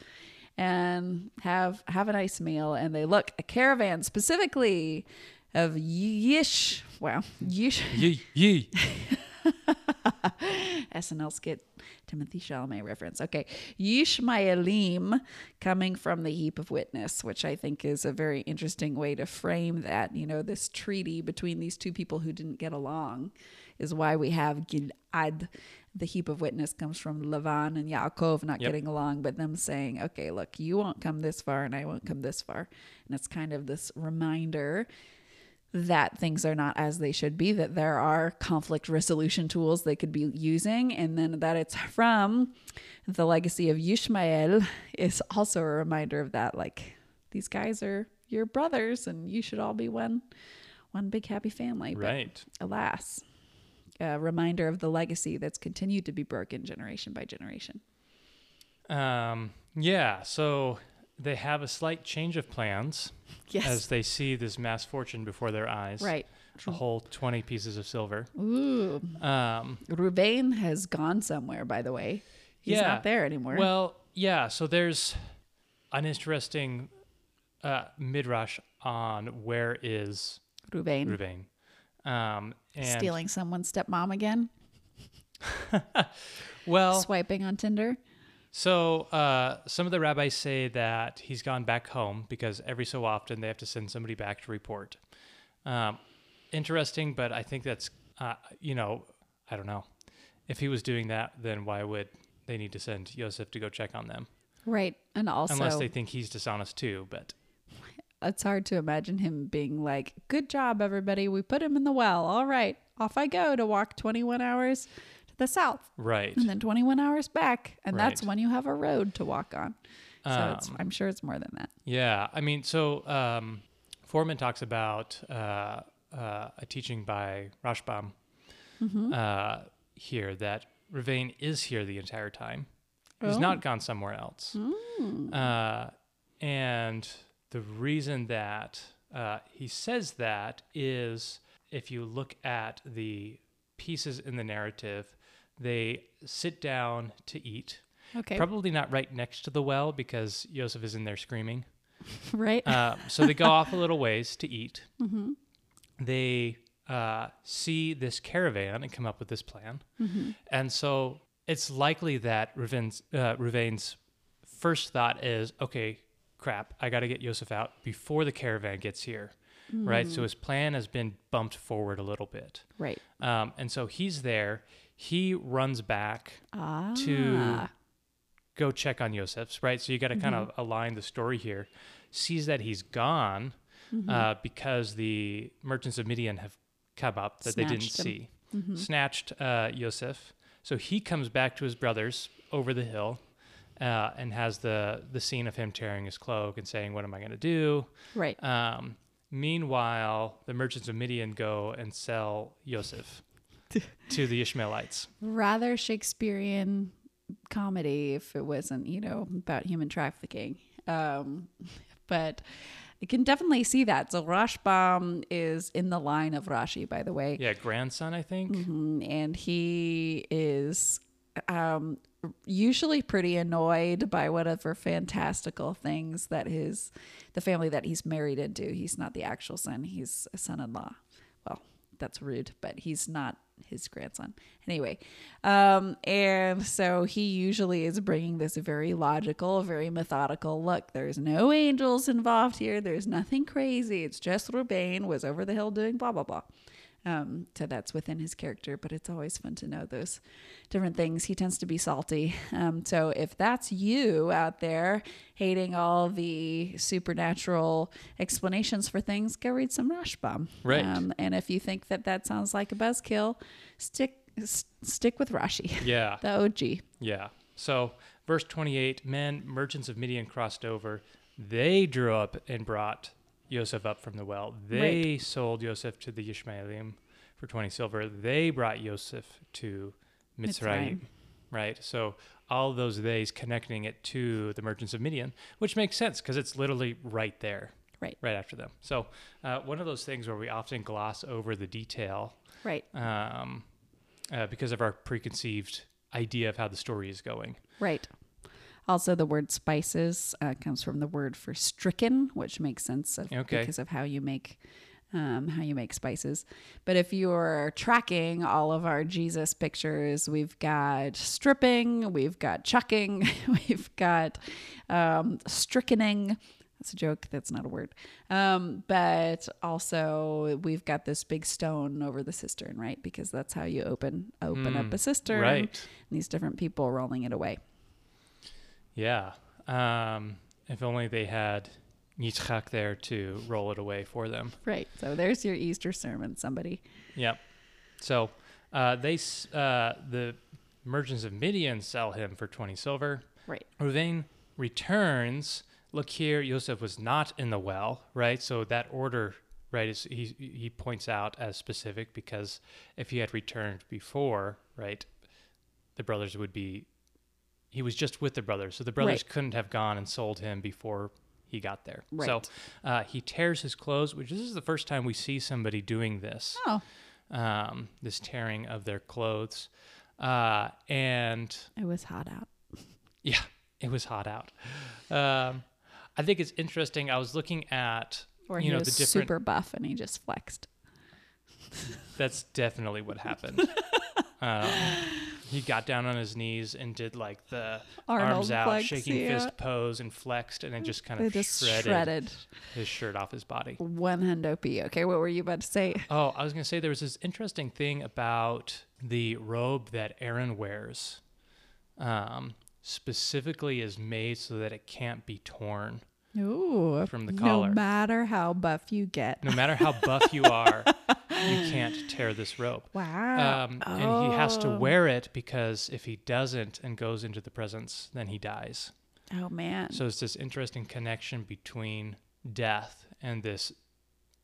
And have have a nice meal, and they look a caravan specifically of Yish. Wow, Yish. yee yee. SNL skit Timothée Chalamet reference. Okay. Yishmaelim coming from the heap of witness, which I think is a very interesting way to frame that. You know, this treaty between these two people who didn't get along is why we have Gilad. The heap of witness comes from Lavan and Yaakov not Yep. getting along, but them saying, okay, look, you won't come this far and I won't come this far. And it's kind of this reminder that things are not as they should be, that there are conflict resolution tools they could be using, and then that it's from the legacy of Yishmael is also a reminder of that. Like these guys are your brothers, and you should all be one, one big happy family. But Right. alas, a reminder of the legacy that's continued to be broken generation by generation. Um, yeah. So they have a slight change of plans Yes, as they see this mass fortune before their eyes. right. A whole 20 pieces of silver. Ooh, Um, has gone somewhere. By the way, he's Yeah. not there anymore. Well, yeah. So there's an interesting uh, midrash on where is Ruvain. Ruvain. Um, and stealing someone's stepmom again, Well, swiping on Tinder. So uh, some of the rabbis say that he's gone back home because every so often they have to send somebody back to report. Um, interesting, but I think that's uh, you know I don't know if he was doing that, then why would they need to send Yosef to go check on them? Right. And also, Unless they think he's dishonest too. But it's hard to imagine him being like, Good job, everybody. We put him in the well. All right. Off I go to walk 21 hours the south right, and then 21 hours back. And that's when you have a road to walk on. So it's, Um, I'm sure it's more than that. Yeah, I mean, so um, Fohrman talks about uh, uh, a teaching by Rashbam Mm-hmm. uh, here that Ruvain is here the entire time. He's Oh. not gone somewhere else. Mm. Uh, and the reason that uh, he says that is if you look at the pieces in the narrative. They sit down to eat, Okay. probably not right next to the well because Joseph is in there screaming. right. Uh, so they go off a little ways to eat. mm-hmm. They uh, see this caravan and come up with this plan. Mm-hmm. And so it's likely that Reuven's, uh, first thought is, okay, crap, I got to get Yosef out before the caravan gets here, right? Mm. So his plan has been bumped forward a little bit. Right. Um, and so he's there. He runs back Ah. go check on Yosef's, right? So you got to kind Mm-hmm. of align the story here. Sees that he's gone Mm-hmm. uh, because the merchants of Midian have come up that they didn't Snatched him. see, Mm-hmm. snatched uh, Yosef. So he comes back to his brothers over the hill uh, and has the the scene of him tearing his cloak and saying, "What am I going to do?" Right. Um, meanwhile, the merchants of Midian go and sell Yosef to the Ishmaelites. Rather Shakespearean comedy if it wasn't, you know, about human trafficking. Um, but I can definitely see that. So Rashbam is in the line of Rashi, by the way. Yeah, grandson, I think. Mhm. And he is um, usually pretty annoyed by whatever fantastical things that his the family that he's married into. He's not the actual son; he's a son-in-law. Well, that's rude, but he's not his grandson anyway. Um, and so he usually is bringing this very logical, very methodical look. There's no angels involved here. There's nothing crazy. It's just Ruvain was over the hill doing blah blah blah. Um, so that's within his character, but it's always fun to know those different things. He tends to be salty. Um, so if that's you out there hating all the supernatural explanations for things, go read some Rashbam. Right. Um, and if you think that that sounds like a buzzkill, stick s- stick with Rashi, Yeah. the OG. Yeah. So, verse 28 men, merchants of Midian crossed over. They drew up and brought Yosef up from the well. They sold Yosef to the Ishmaelim for 20 silver. They brought Yosef to Mitzrayim. Mitzrayim. Right. So, all those theys connecting it to the merchants of Midian, which makes sense because it's literally right there. Right. Right after them. So, uh, one of those things where we often gloss over the detail Right. um, uh, because of our preconceived idea of how the story is going. Right. Also, the word spices uh, comes from the word for stricken, which makes sense of, Okay. because of how you make um, how you make spices. But if you're tracking all of our Jesus pictures, we've got stripping, we've got chucking, we've got um, strickening. That's a joke. That's not a word. Um, but also, we've got this big stone over the cistern, right? Because that's how you open open up Mm, a cistern. right. And these different people rolling it away. Yeah. Um, if only they had Yitzchak there to roll it away for them. Right. So there's your Easter sermon, somebody. Yep. So uh, they uh, the merchants of Midian sell him for 20 silver. Right. Ruvain returns. Look here, Yosef was not in the well, right? So that order, right, is he he points out as specific because if he had returned before, right, the brothers would be. He was just with the brothers, so the brothers Right. couldn't have gone and sold him before he got there. So uh, he tears his clothes, which this is the first time we see somebody doing this Oh, um, this tearing of their clothes. Uh, and it was hot out. yeah, it was hot out. Um, I think it's interesting. I was looking at, Or you he know, was the different. super buff and he just flexed. That's definitely what happened. um, he got down on his knees and did like the Arnold arms out, flex, shaking yeah. fist pose, and flexed, and then just kind They of just shredded, shredded. his shirt off his body. One hundo p. Okay, what were you about to say? Oh, I was going to say there was this interesting thing about the robe that Aaron wears. Um, specifically is made so that it can't be torn Ooh, from the collar. no matter how buff you get. No matter how buff you are, you can't tear this robe. Wow. Um, And he has to Oh. wear it because if he doesn't and goes into the presence, then he dies. oh man. So it's this interesting connection between death and this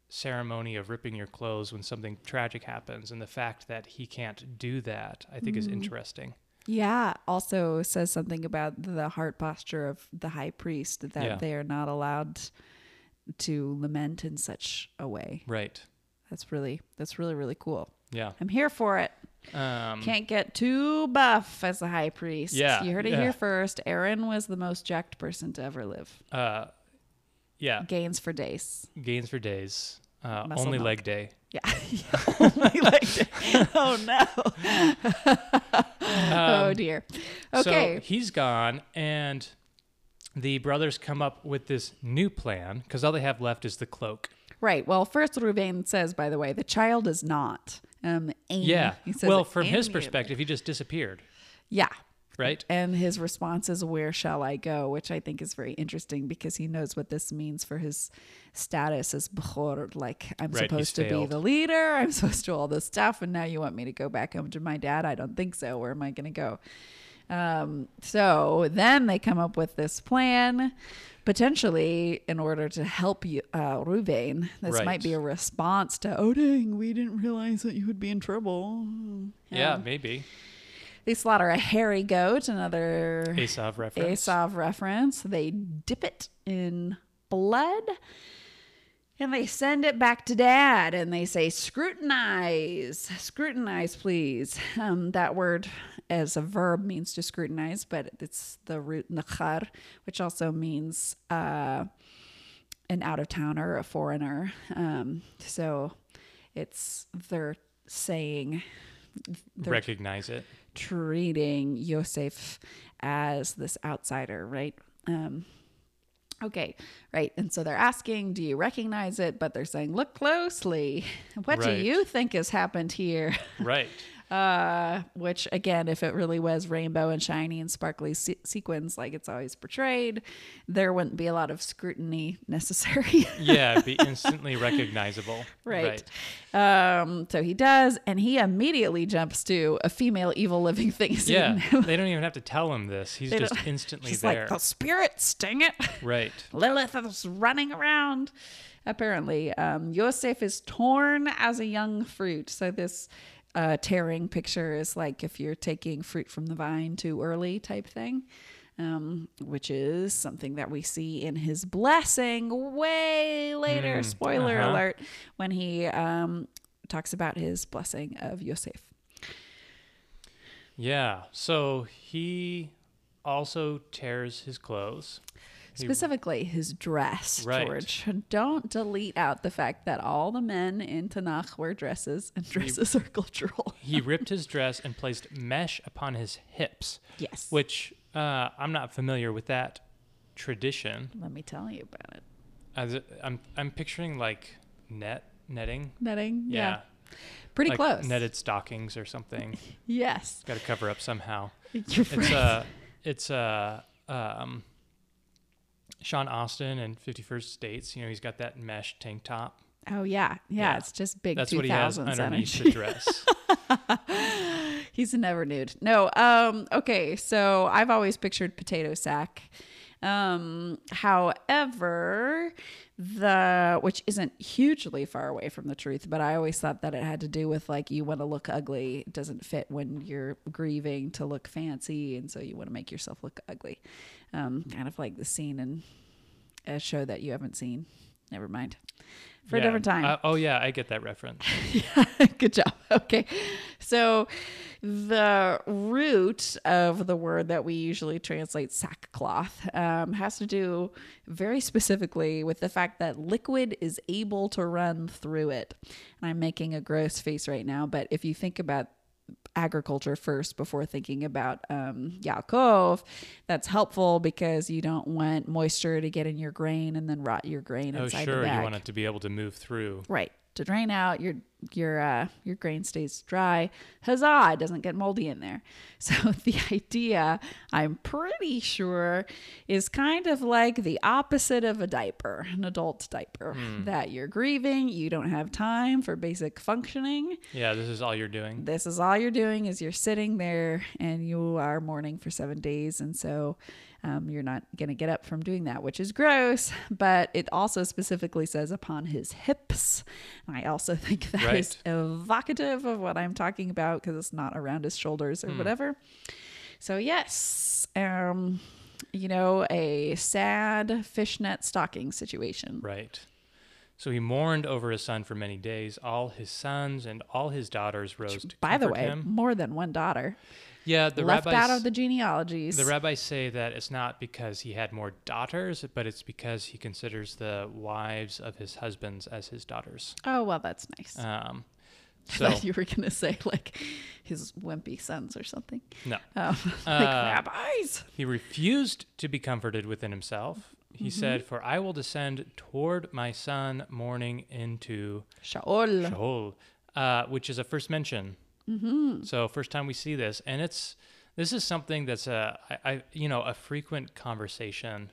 ceremony of ripping your clothes when something tragic happens and the fact that he can't do that i think is Mm. interesting Yeah, also says something about the heart posture of the high priest that Yeah. they are not allowed to lament in such a way. right That's really that's really really cool. yeah I'm here for it. Um, Can't get too buff as a high priest. Yeah, You heard it yeah. here first. Aaron was the most jacked person to ever live. uh, yeah, Gains for days. gains for days. Uh, only milk. leg day. Yeah. Only like oh no. oh dear. Okay. Um, So he's gone, and the brothers come up with this new plan because all they have left is the cloak. Right. Well, first Ruvain says, by the way, the child is not. Um. Yeah. Well, from his perspective, he just disappeared, Yeah. right? And his response is, Where shall I go? Which I think is very interesting because he knows what this means for his status as Bechor. Like, I'm Right, supposed to be the leader, I'm supposed to do all this stuff, and now you want me to go back home to my dad? I don't think so. Where am I going to go? Um, so then they come up with this plan, potentially in order to help you, uh, Ruvain. This Right. might be a response to, oh dang, we didn't realize that you would be in trouble. Yeah, Um, maybe. They slaughter a hairy goat, another Asav reference. Asav reference. They dip it in blood and they send it back to dad and they say, scrutinize, scrutinize, please. Um, that word as a verb means to scrutinize, but it's the root nachar, which also means uh, an out of towner, a foreigner. Um, so it's they're saying, they're Recognize it. treating Yosef as this outsider, right? Um, okay, right. And so they're asking, do you recognize it? But they're saying, look closely. What do you think has happened here? Right. Uh, which again, if it really was rainbow and shiny and sparkly se- sequins like it's always portrayed, there wouldn't be a lot of scrutiny necessary. Yeah, be instantly recognizable. Right. Um, so he does, and he immediately jumps to a female evil living thing. Yeah. they don't even have to tell him this. He's They just instantly She's there. like, the spirits, dang it. right. Lilith is running around. Apparently, um, Yosef is torn as a young fruit. So this uh, tearing picture is like if you're taking fruit from the vine too early type thing, um, which is something that we see in his blessing way later. Mm, Spoiler uh-huh. alert when he um, talks about his blessing of Yosef. Yeah. So he also tears his clothes. He- Specifically, his dress, Right. George. Don't delete out the fact that all the men in Tanakh wear dresses, and dresses are cultural. He ripped his dress and placed mesh upon his hips, Yes. which uh, I'm not familiar with that tradition. Let me tell you about it. As I'm, I'm picturing like net netting. Netting. Yeah. Yeah, Pretty like close. netted stockings or something. Yes. Got to cover up somehow. You're It's right. uh, it's uh, um, Sean Astin and 50 First Dates. You know, he's got that mesh tank top. oh, yeah. yeah. yeah. It's just big That's what he has underneath energy. the dress. He's never nude. No. Um, okay. So I've always pictured potato sack. Um, however, the which isn't hugely far away from the truth, but I always thought that it had to do with like you want to look ugly. It doesn't fit when you're grieving to look fancy, and so you want to make yourself look ugly. Um, kind of like the scene in a show that you haven't seen. Never mind. For Yeah. a different time. Uh, oh yeah, I get that reference. Yeah, good job. Okay. So the root of the word that we usually translate sackcloth um, has to do very specifically with the fact that liquid is able to run through it. And I'm making a gross face right now, but if you think about agriculture first before thinking about um, Yaakov, that's helpful because you don't want moisture to get in your grain and then rot your grain Oh inside sure, you want it to be able to move through. Right. To drain out your your uh your grain stays dry. Huzzah, it doesn't get moldy in there. So the idea, I'm pretty sure, is kind of like the opposite of a diaper, an adult diaper. That you're grieving, you don't have time for basic functioning. Yeah, this is all you're doing. This is all you're doing is you're sitting there and you are mourning for seven days. And so um, you're not going to get up from doing that, which is gross. But it also specifically says upon his hips. And I also think that is Right. evocative of what I'm talking about because it's not around his shoulders or whatever. So, yes, um, you know, a sad fishnet stocking situation. Right. So he mourned over his son for many days. All his sons and all his daughters rose to By the way, him. more than one daughter Yeah, the left rabbis out of the genealogies. the rabbis say that it's not because he had more daughters, but it's because he considers the wives of his husbands as his daughters. oh well, that's nice. Um, I thought you were gonna say like his wimpy sons or something. no, Oh, like Uh, rabbis. he refused to be comforted within himself. He said, "For I will descend toward my son, mourning into Shaol. Sheol, uh, which is a first mention. Mm-hmm. So first time we see this, and it's this is something that's a I, I you know a frequent conversation,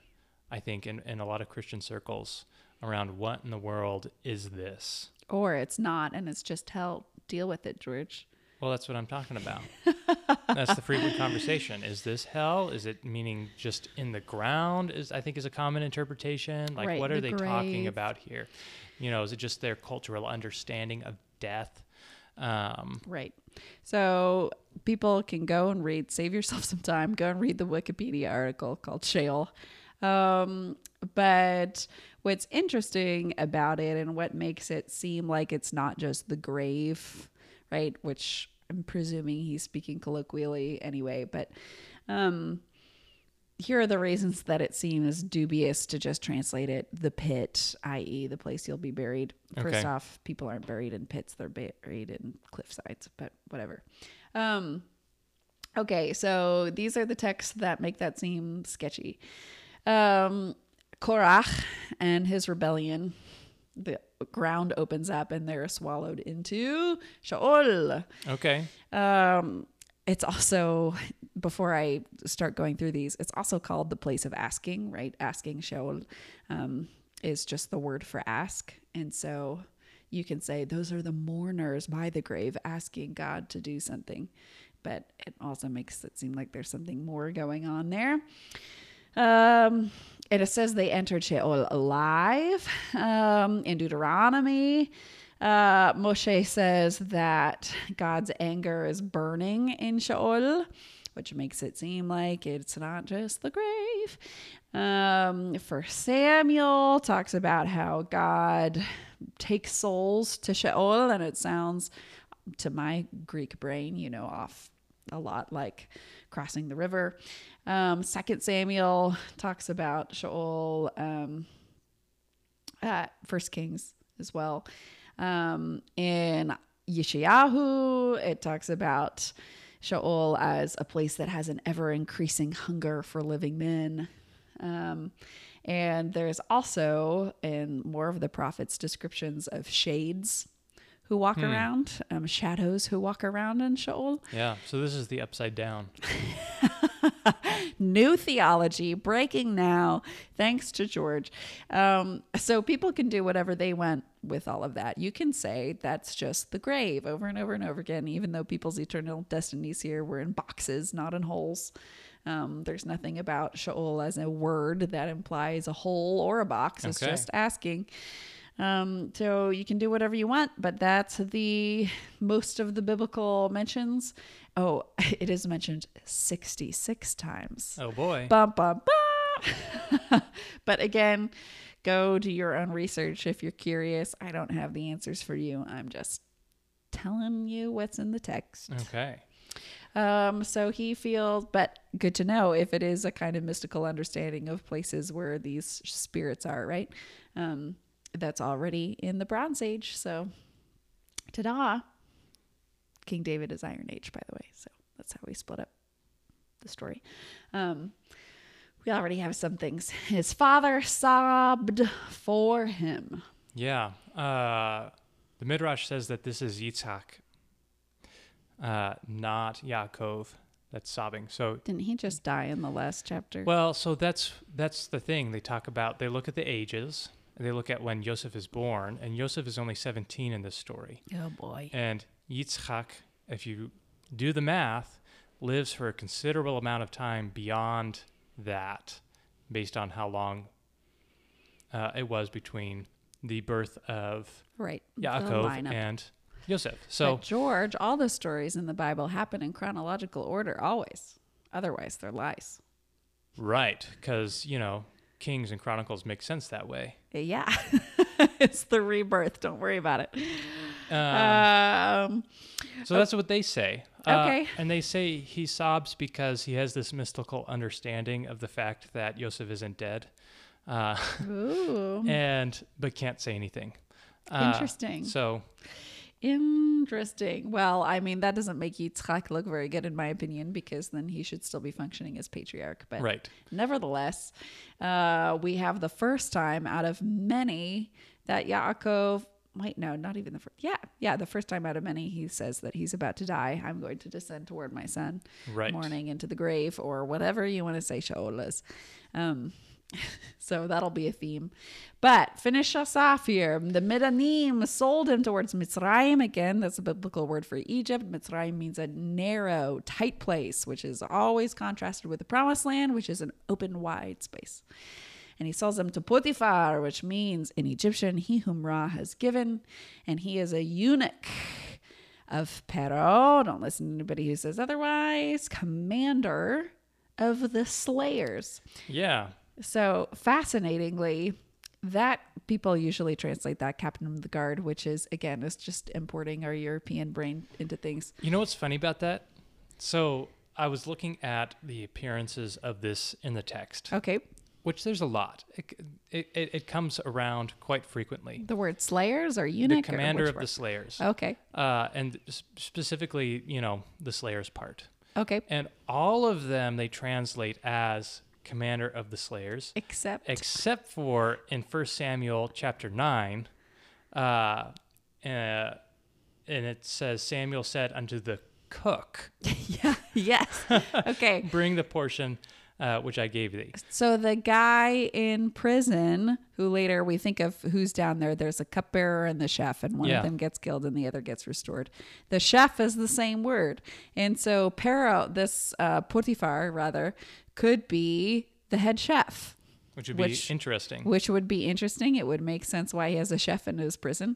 I think in in a lot of Christian circles around what in the world is this. Or it's not, and it's just hell. Deal with it, George. Well, that's what I'm talking about. that's the frequent conversation. Is this hell? Is it meaning just in the ground? Is I think is a common interpretation. Like, Right, what are the they talking about here? You know, is it just their cultural understanding of death? Um, Right. So people can go and read, save yourself some time, go and read the Wikipedia article called Sheol. Um, but what's interesting about it and what makes it seem like it's not just the grave, right? Which I'm presuming he's speaking colloquially anyway, but um, here are the reasons that it seems dubious to just translate it the pit, i.e., the place you'll be buried. First Okay. off, people aren't buried in pits, they're buried in cliff sides, but whatever. Um, okay, so these are the texts that make that seem sketchy. Um, Korach and his rebellion. The ground opens up and they're swallowed into Sheol. okay. Um, it's also before I start going through these, it's also called the place of asking, right? Asking Sheol um, is just the word for ask, and so you can say those are the mourners by the grave asking God to do something, but it also makes it seem like there's something more going on there. Um, and it says they entered Sheol alive. Um, in Deuteronomy, uh, Moshe says that God's anger is burning in Sheol, which makes it seem like it's not just the grave. Um, First Samuel talks about how God takes souls to Sheol, and it sounds to my Greek brain, you know, off a lot like crossing the river. Um, Second Samuel talks about Sheol. Um, uh, First Kings as well. Um, in Yeshayahu, it talks about Sheol as a place that has an ever increasing hunger for living men. Um, and there's also in more of the prophets descriptions of shades who walk around, um, shadows who walk around in Sheol. Yeah. So this is the upside down. New theology breaking now, thanks to George. Um, so people can do whatever they want with all of that. You can say that's just the grave over and over and over again, even though people's eternal destinies here were in boxes, not in holes. Um, there's nothing about Sheol as a word that implies a hole or a box. It's just asking. Um, so you can do whatever you want, but that's the most of the biblical mentions. Oh, it is mentioned 66 times. Oh boy. Bum, bum, bum. but again, go do your own research if you're curious. I don't have the answers for you. I'm just telling you what's in the text. Okay. Um, so he feels, but good to know if it is a kind of mystical understanding of places where these spirits are, right? Um, that's already in the Bronze Age. So, ta da! King David is Iron Age, by the way. So that's how we split up the story. Um, we already have some things. His father sobbed for him. Yeah. Uh, the Midrash says that this is Yitzhak, uh, not Yaakov, that's sobbing. So, Didn't he just die in the last chapter? well, so that's that's the thing. They talk about. They look at the ages. And they look at when Joseph is born, and Joseph is only 17 in this story. oh boy. And Yitzchak, if you do the math, lives for a considerable amount of time beyond that, based on how long uh, it was between the birth of Right. Yaakov and Joseph. So, but George, all the stories in the Bible happen in chronological order always. Otherwise, they're lies. right, because, you know, Kings and Chronicles make sense that way. Yeah. it's the rebirth. Don't worry about it. Um, Um, so that's what they say. Uh, Okay. and they say he sobs because he has this mystical understanding of the fact that Yosef isn't dead, uh, ooh, and but can't say anything. Uh, interesting. So Interesting. Well, I mean, that doesn't make Yitzchak look very good, in my opinion, because then he should still be functioning as patriarch. But right. nevertheless, uh, we have the first time out of many that Yaakov. Wait, no, not even the first. Yeah, yeah, the first time out of many, he says that he's about to die. I'm going to descend toward my son, Right. mourning into the grave, or whatever you want to say, Sheol is. Um, so that'll be a theme. But finish us off here. The Midanim sold him towards Mitzrayim. Again, that's a biblical word for Egypt. Mitzrayim means a narrow, tight place, which is always contrasted with the promised land, which is an open, wide space. And he sells them to Potiphar, which means in Egyptian, he whom Ra has given. And he is a eunuch of Pero. Don't listen to anybody who says otherwise. Commander of the slayers. Yeah. So fascinatingly, that people usually translate that captain of the guard, which is again is just importing our European brain into things. You know what's funny about that? So I was looking at the appearances of this in the text, Okay, which there's a lot. It, it, it, comes around quite frequently. the word slayers or The eunuch. or commander of the? Slayers, Okay, uh, and specifically, you know, the Slayers part. okay, And all of them they translate as commander of the Slayers, except except for in 1 Samuel chapter 9, uh, uh, and it says, Samuel said unto the cook, yeah, yes, okay. Bring the portion uh, which I gave thee. So the guy in prison, who later we think of who's down there, there's a cupbearer and the chef, and one Yeah. of them gets killed and the other gets restored. The chef is the same word, and so Pero, this uh, Potiphar rather, could be the head chef, Which would be Which- interesting. which would be interesting. It would make sense why he has a chef in his prison.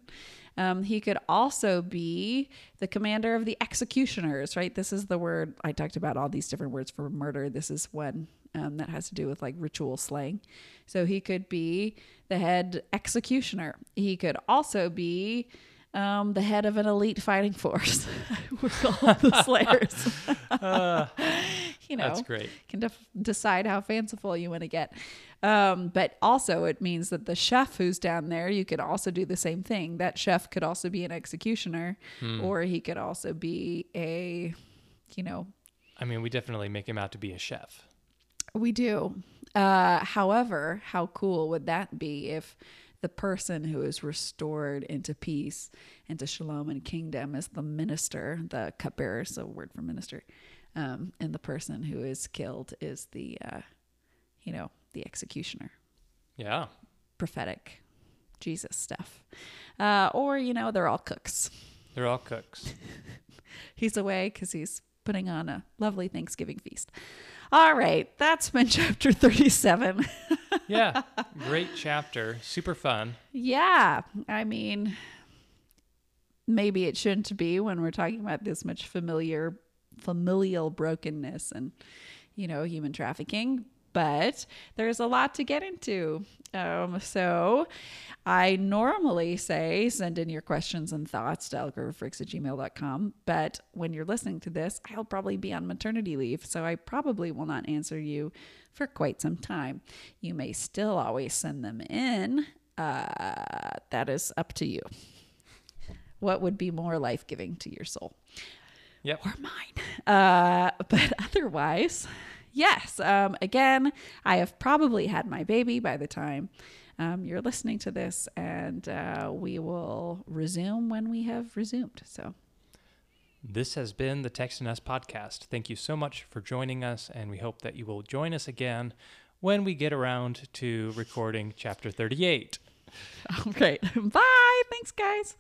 Um, he could also be the commander of the executioners, right? This is the word I talked about all these different words for murder. This is one um, that has to do with like ritual slaying. So he could be the head executioner. He could also be um, the head of an elite fighting force with all the slayers. you know, That's great. can def- decide how fanciful you want to get. Um, but also, it means that the chef who's down there, you could also do the same thing. That chef could also be an executioner, or he could also be a, you know, I mean, we definitely make him out to be a chef. we do. Uh, however, how cool would that be if the person who is restored into peace, into shalom and kingdom is the minister, the cupbearer, so word for minister, um, and the person who is killed is the, uh, you know, the executioner. Yeah. prophetic Jesus stuff. Uh, or, you know, they're all cooks. They're all cooks. He's away because he's putting on a lovely Thanksgiving feast. All right, that's been chapter 37. Yeah. Great chapter. Super fun. yeah, I mean, maybe it shouldn't be when we're talking about this much familiar, familial brokenness and, you know, human trafficking. But there's a lot to get into. Um, so I normally say send in your questions and thoughts to algorithmfreaks at gmail.com. But when you're listening to this, I'll probably be on maternity leave. So I probably will not answer you for quite some time. You may still always send them in. Uh, that is up to you. What would be more life giving to your soul? Yep. or mine. Uh, but otherwise, yes. Um, again, I have probably had my baby by the time um, you're listening to this, and uh, we will resume when we have resumed. So, This has been the Text and Us podcast. Thank you so much for joining us, and we hope that you will join us again when we get around to recording chapter 38. all right. Bye. Thanks, guys.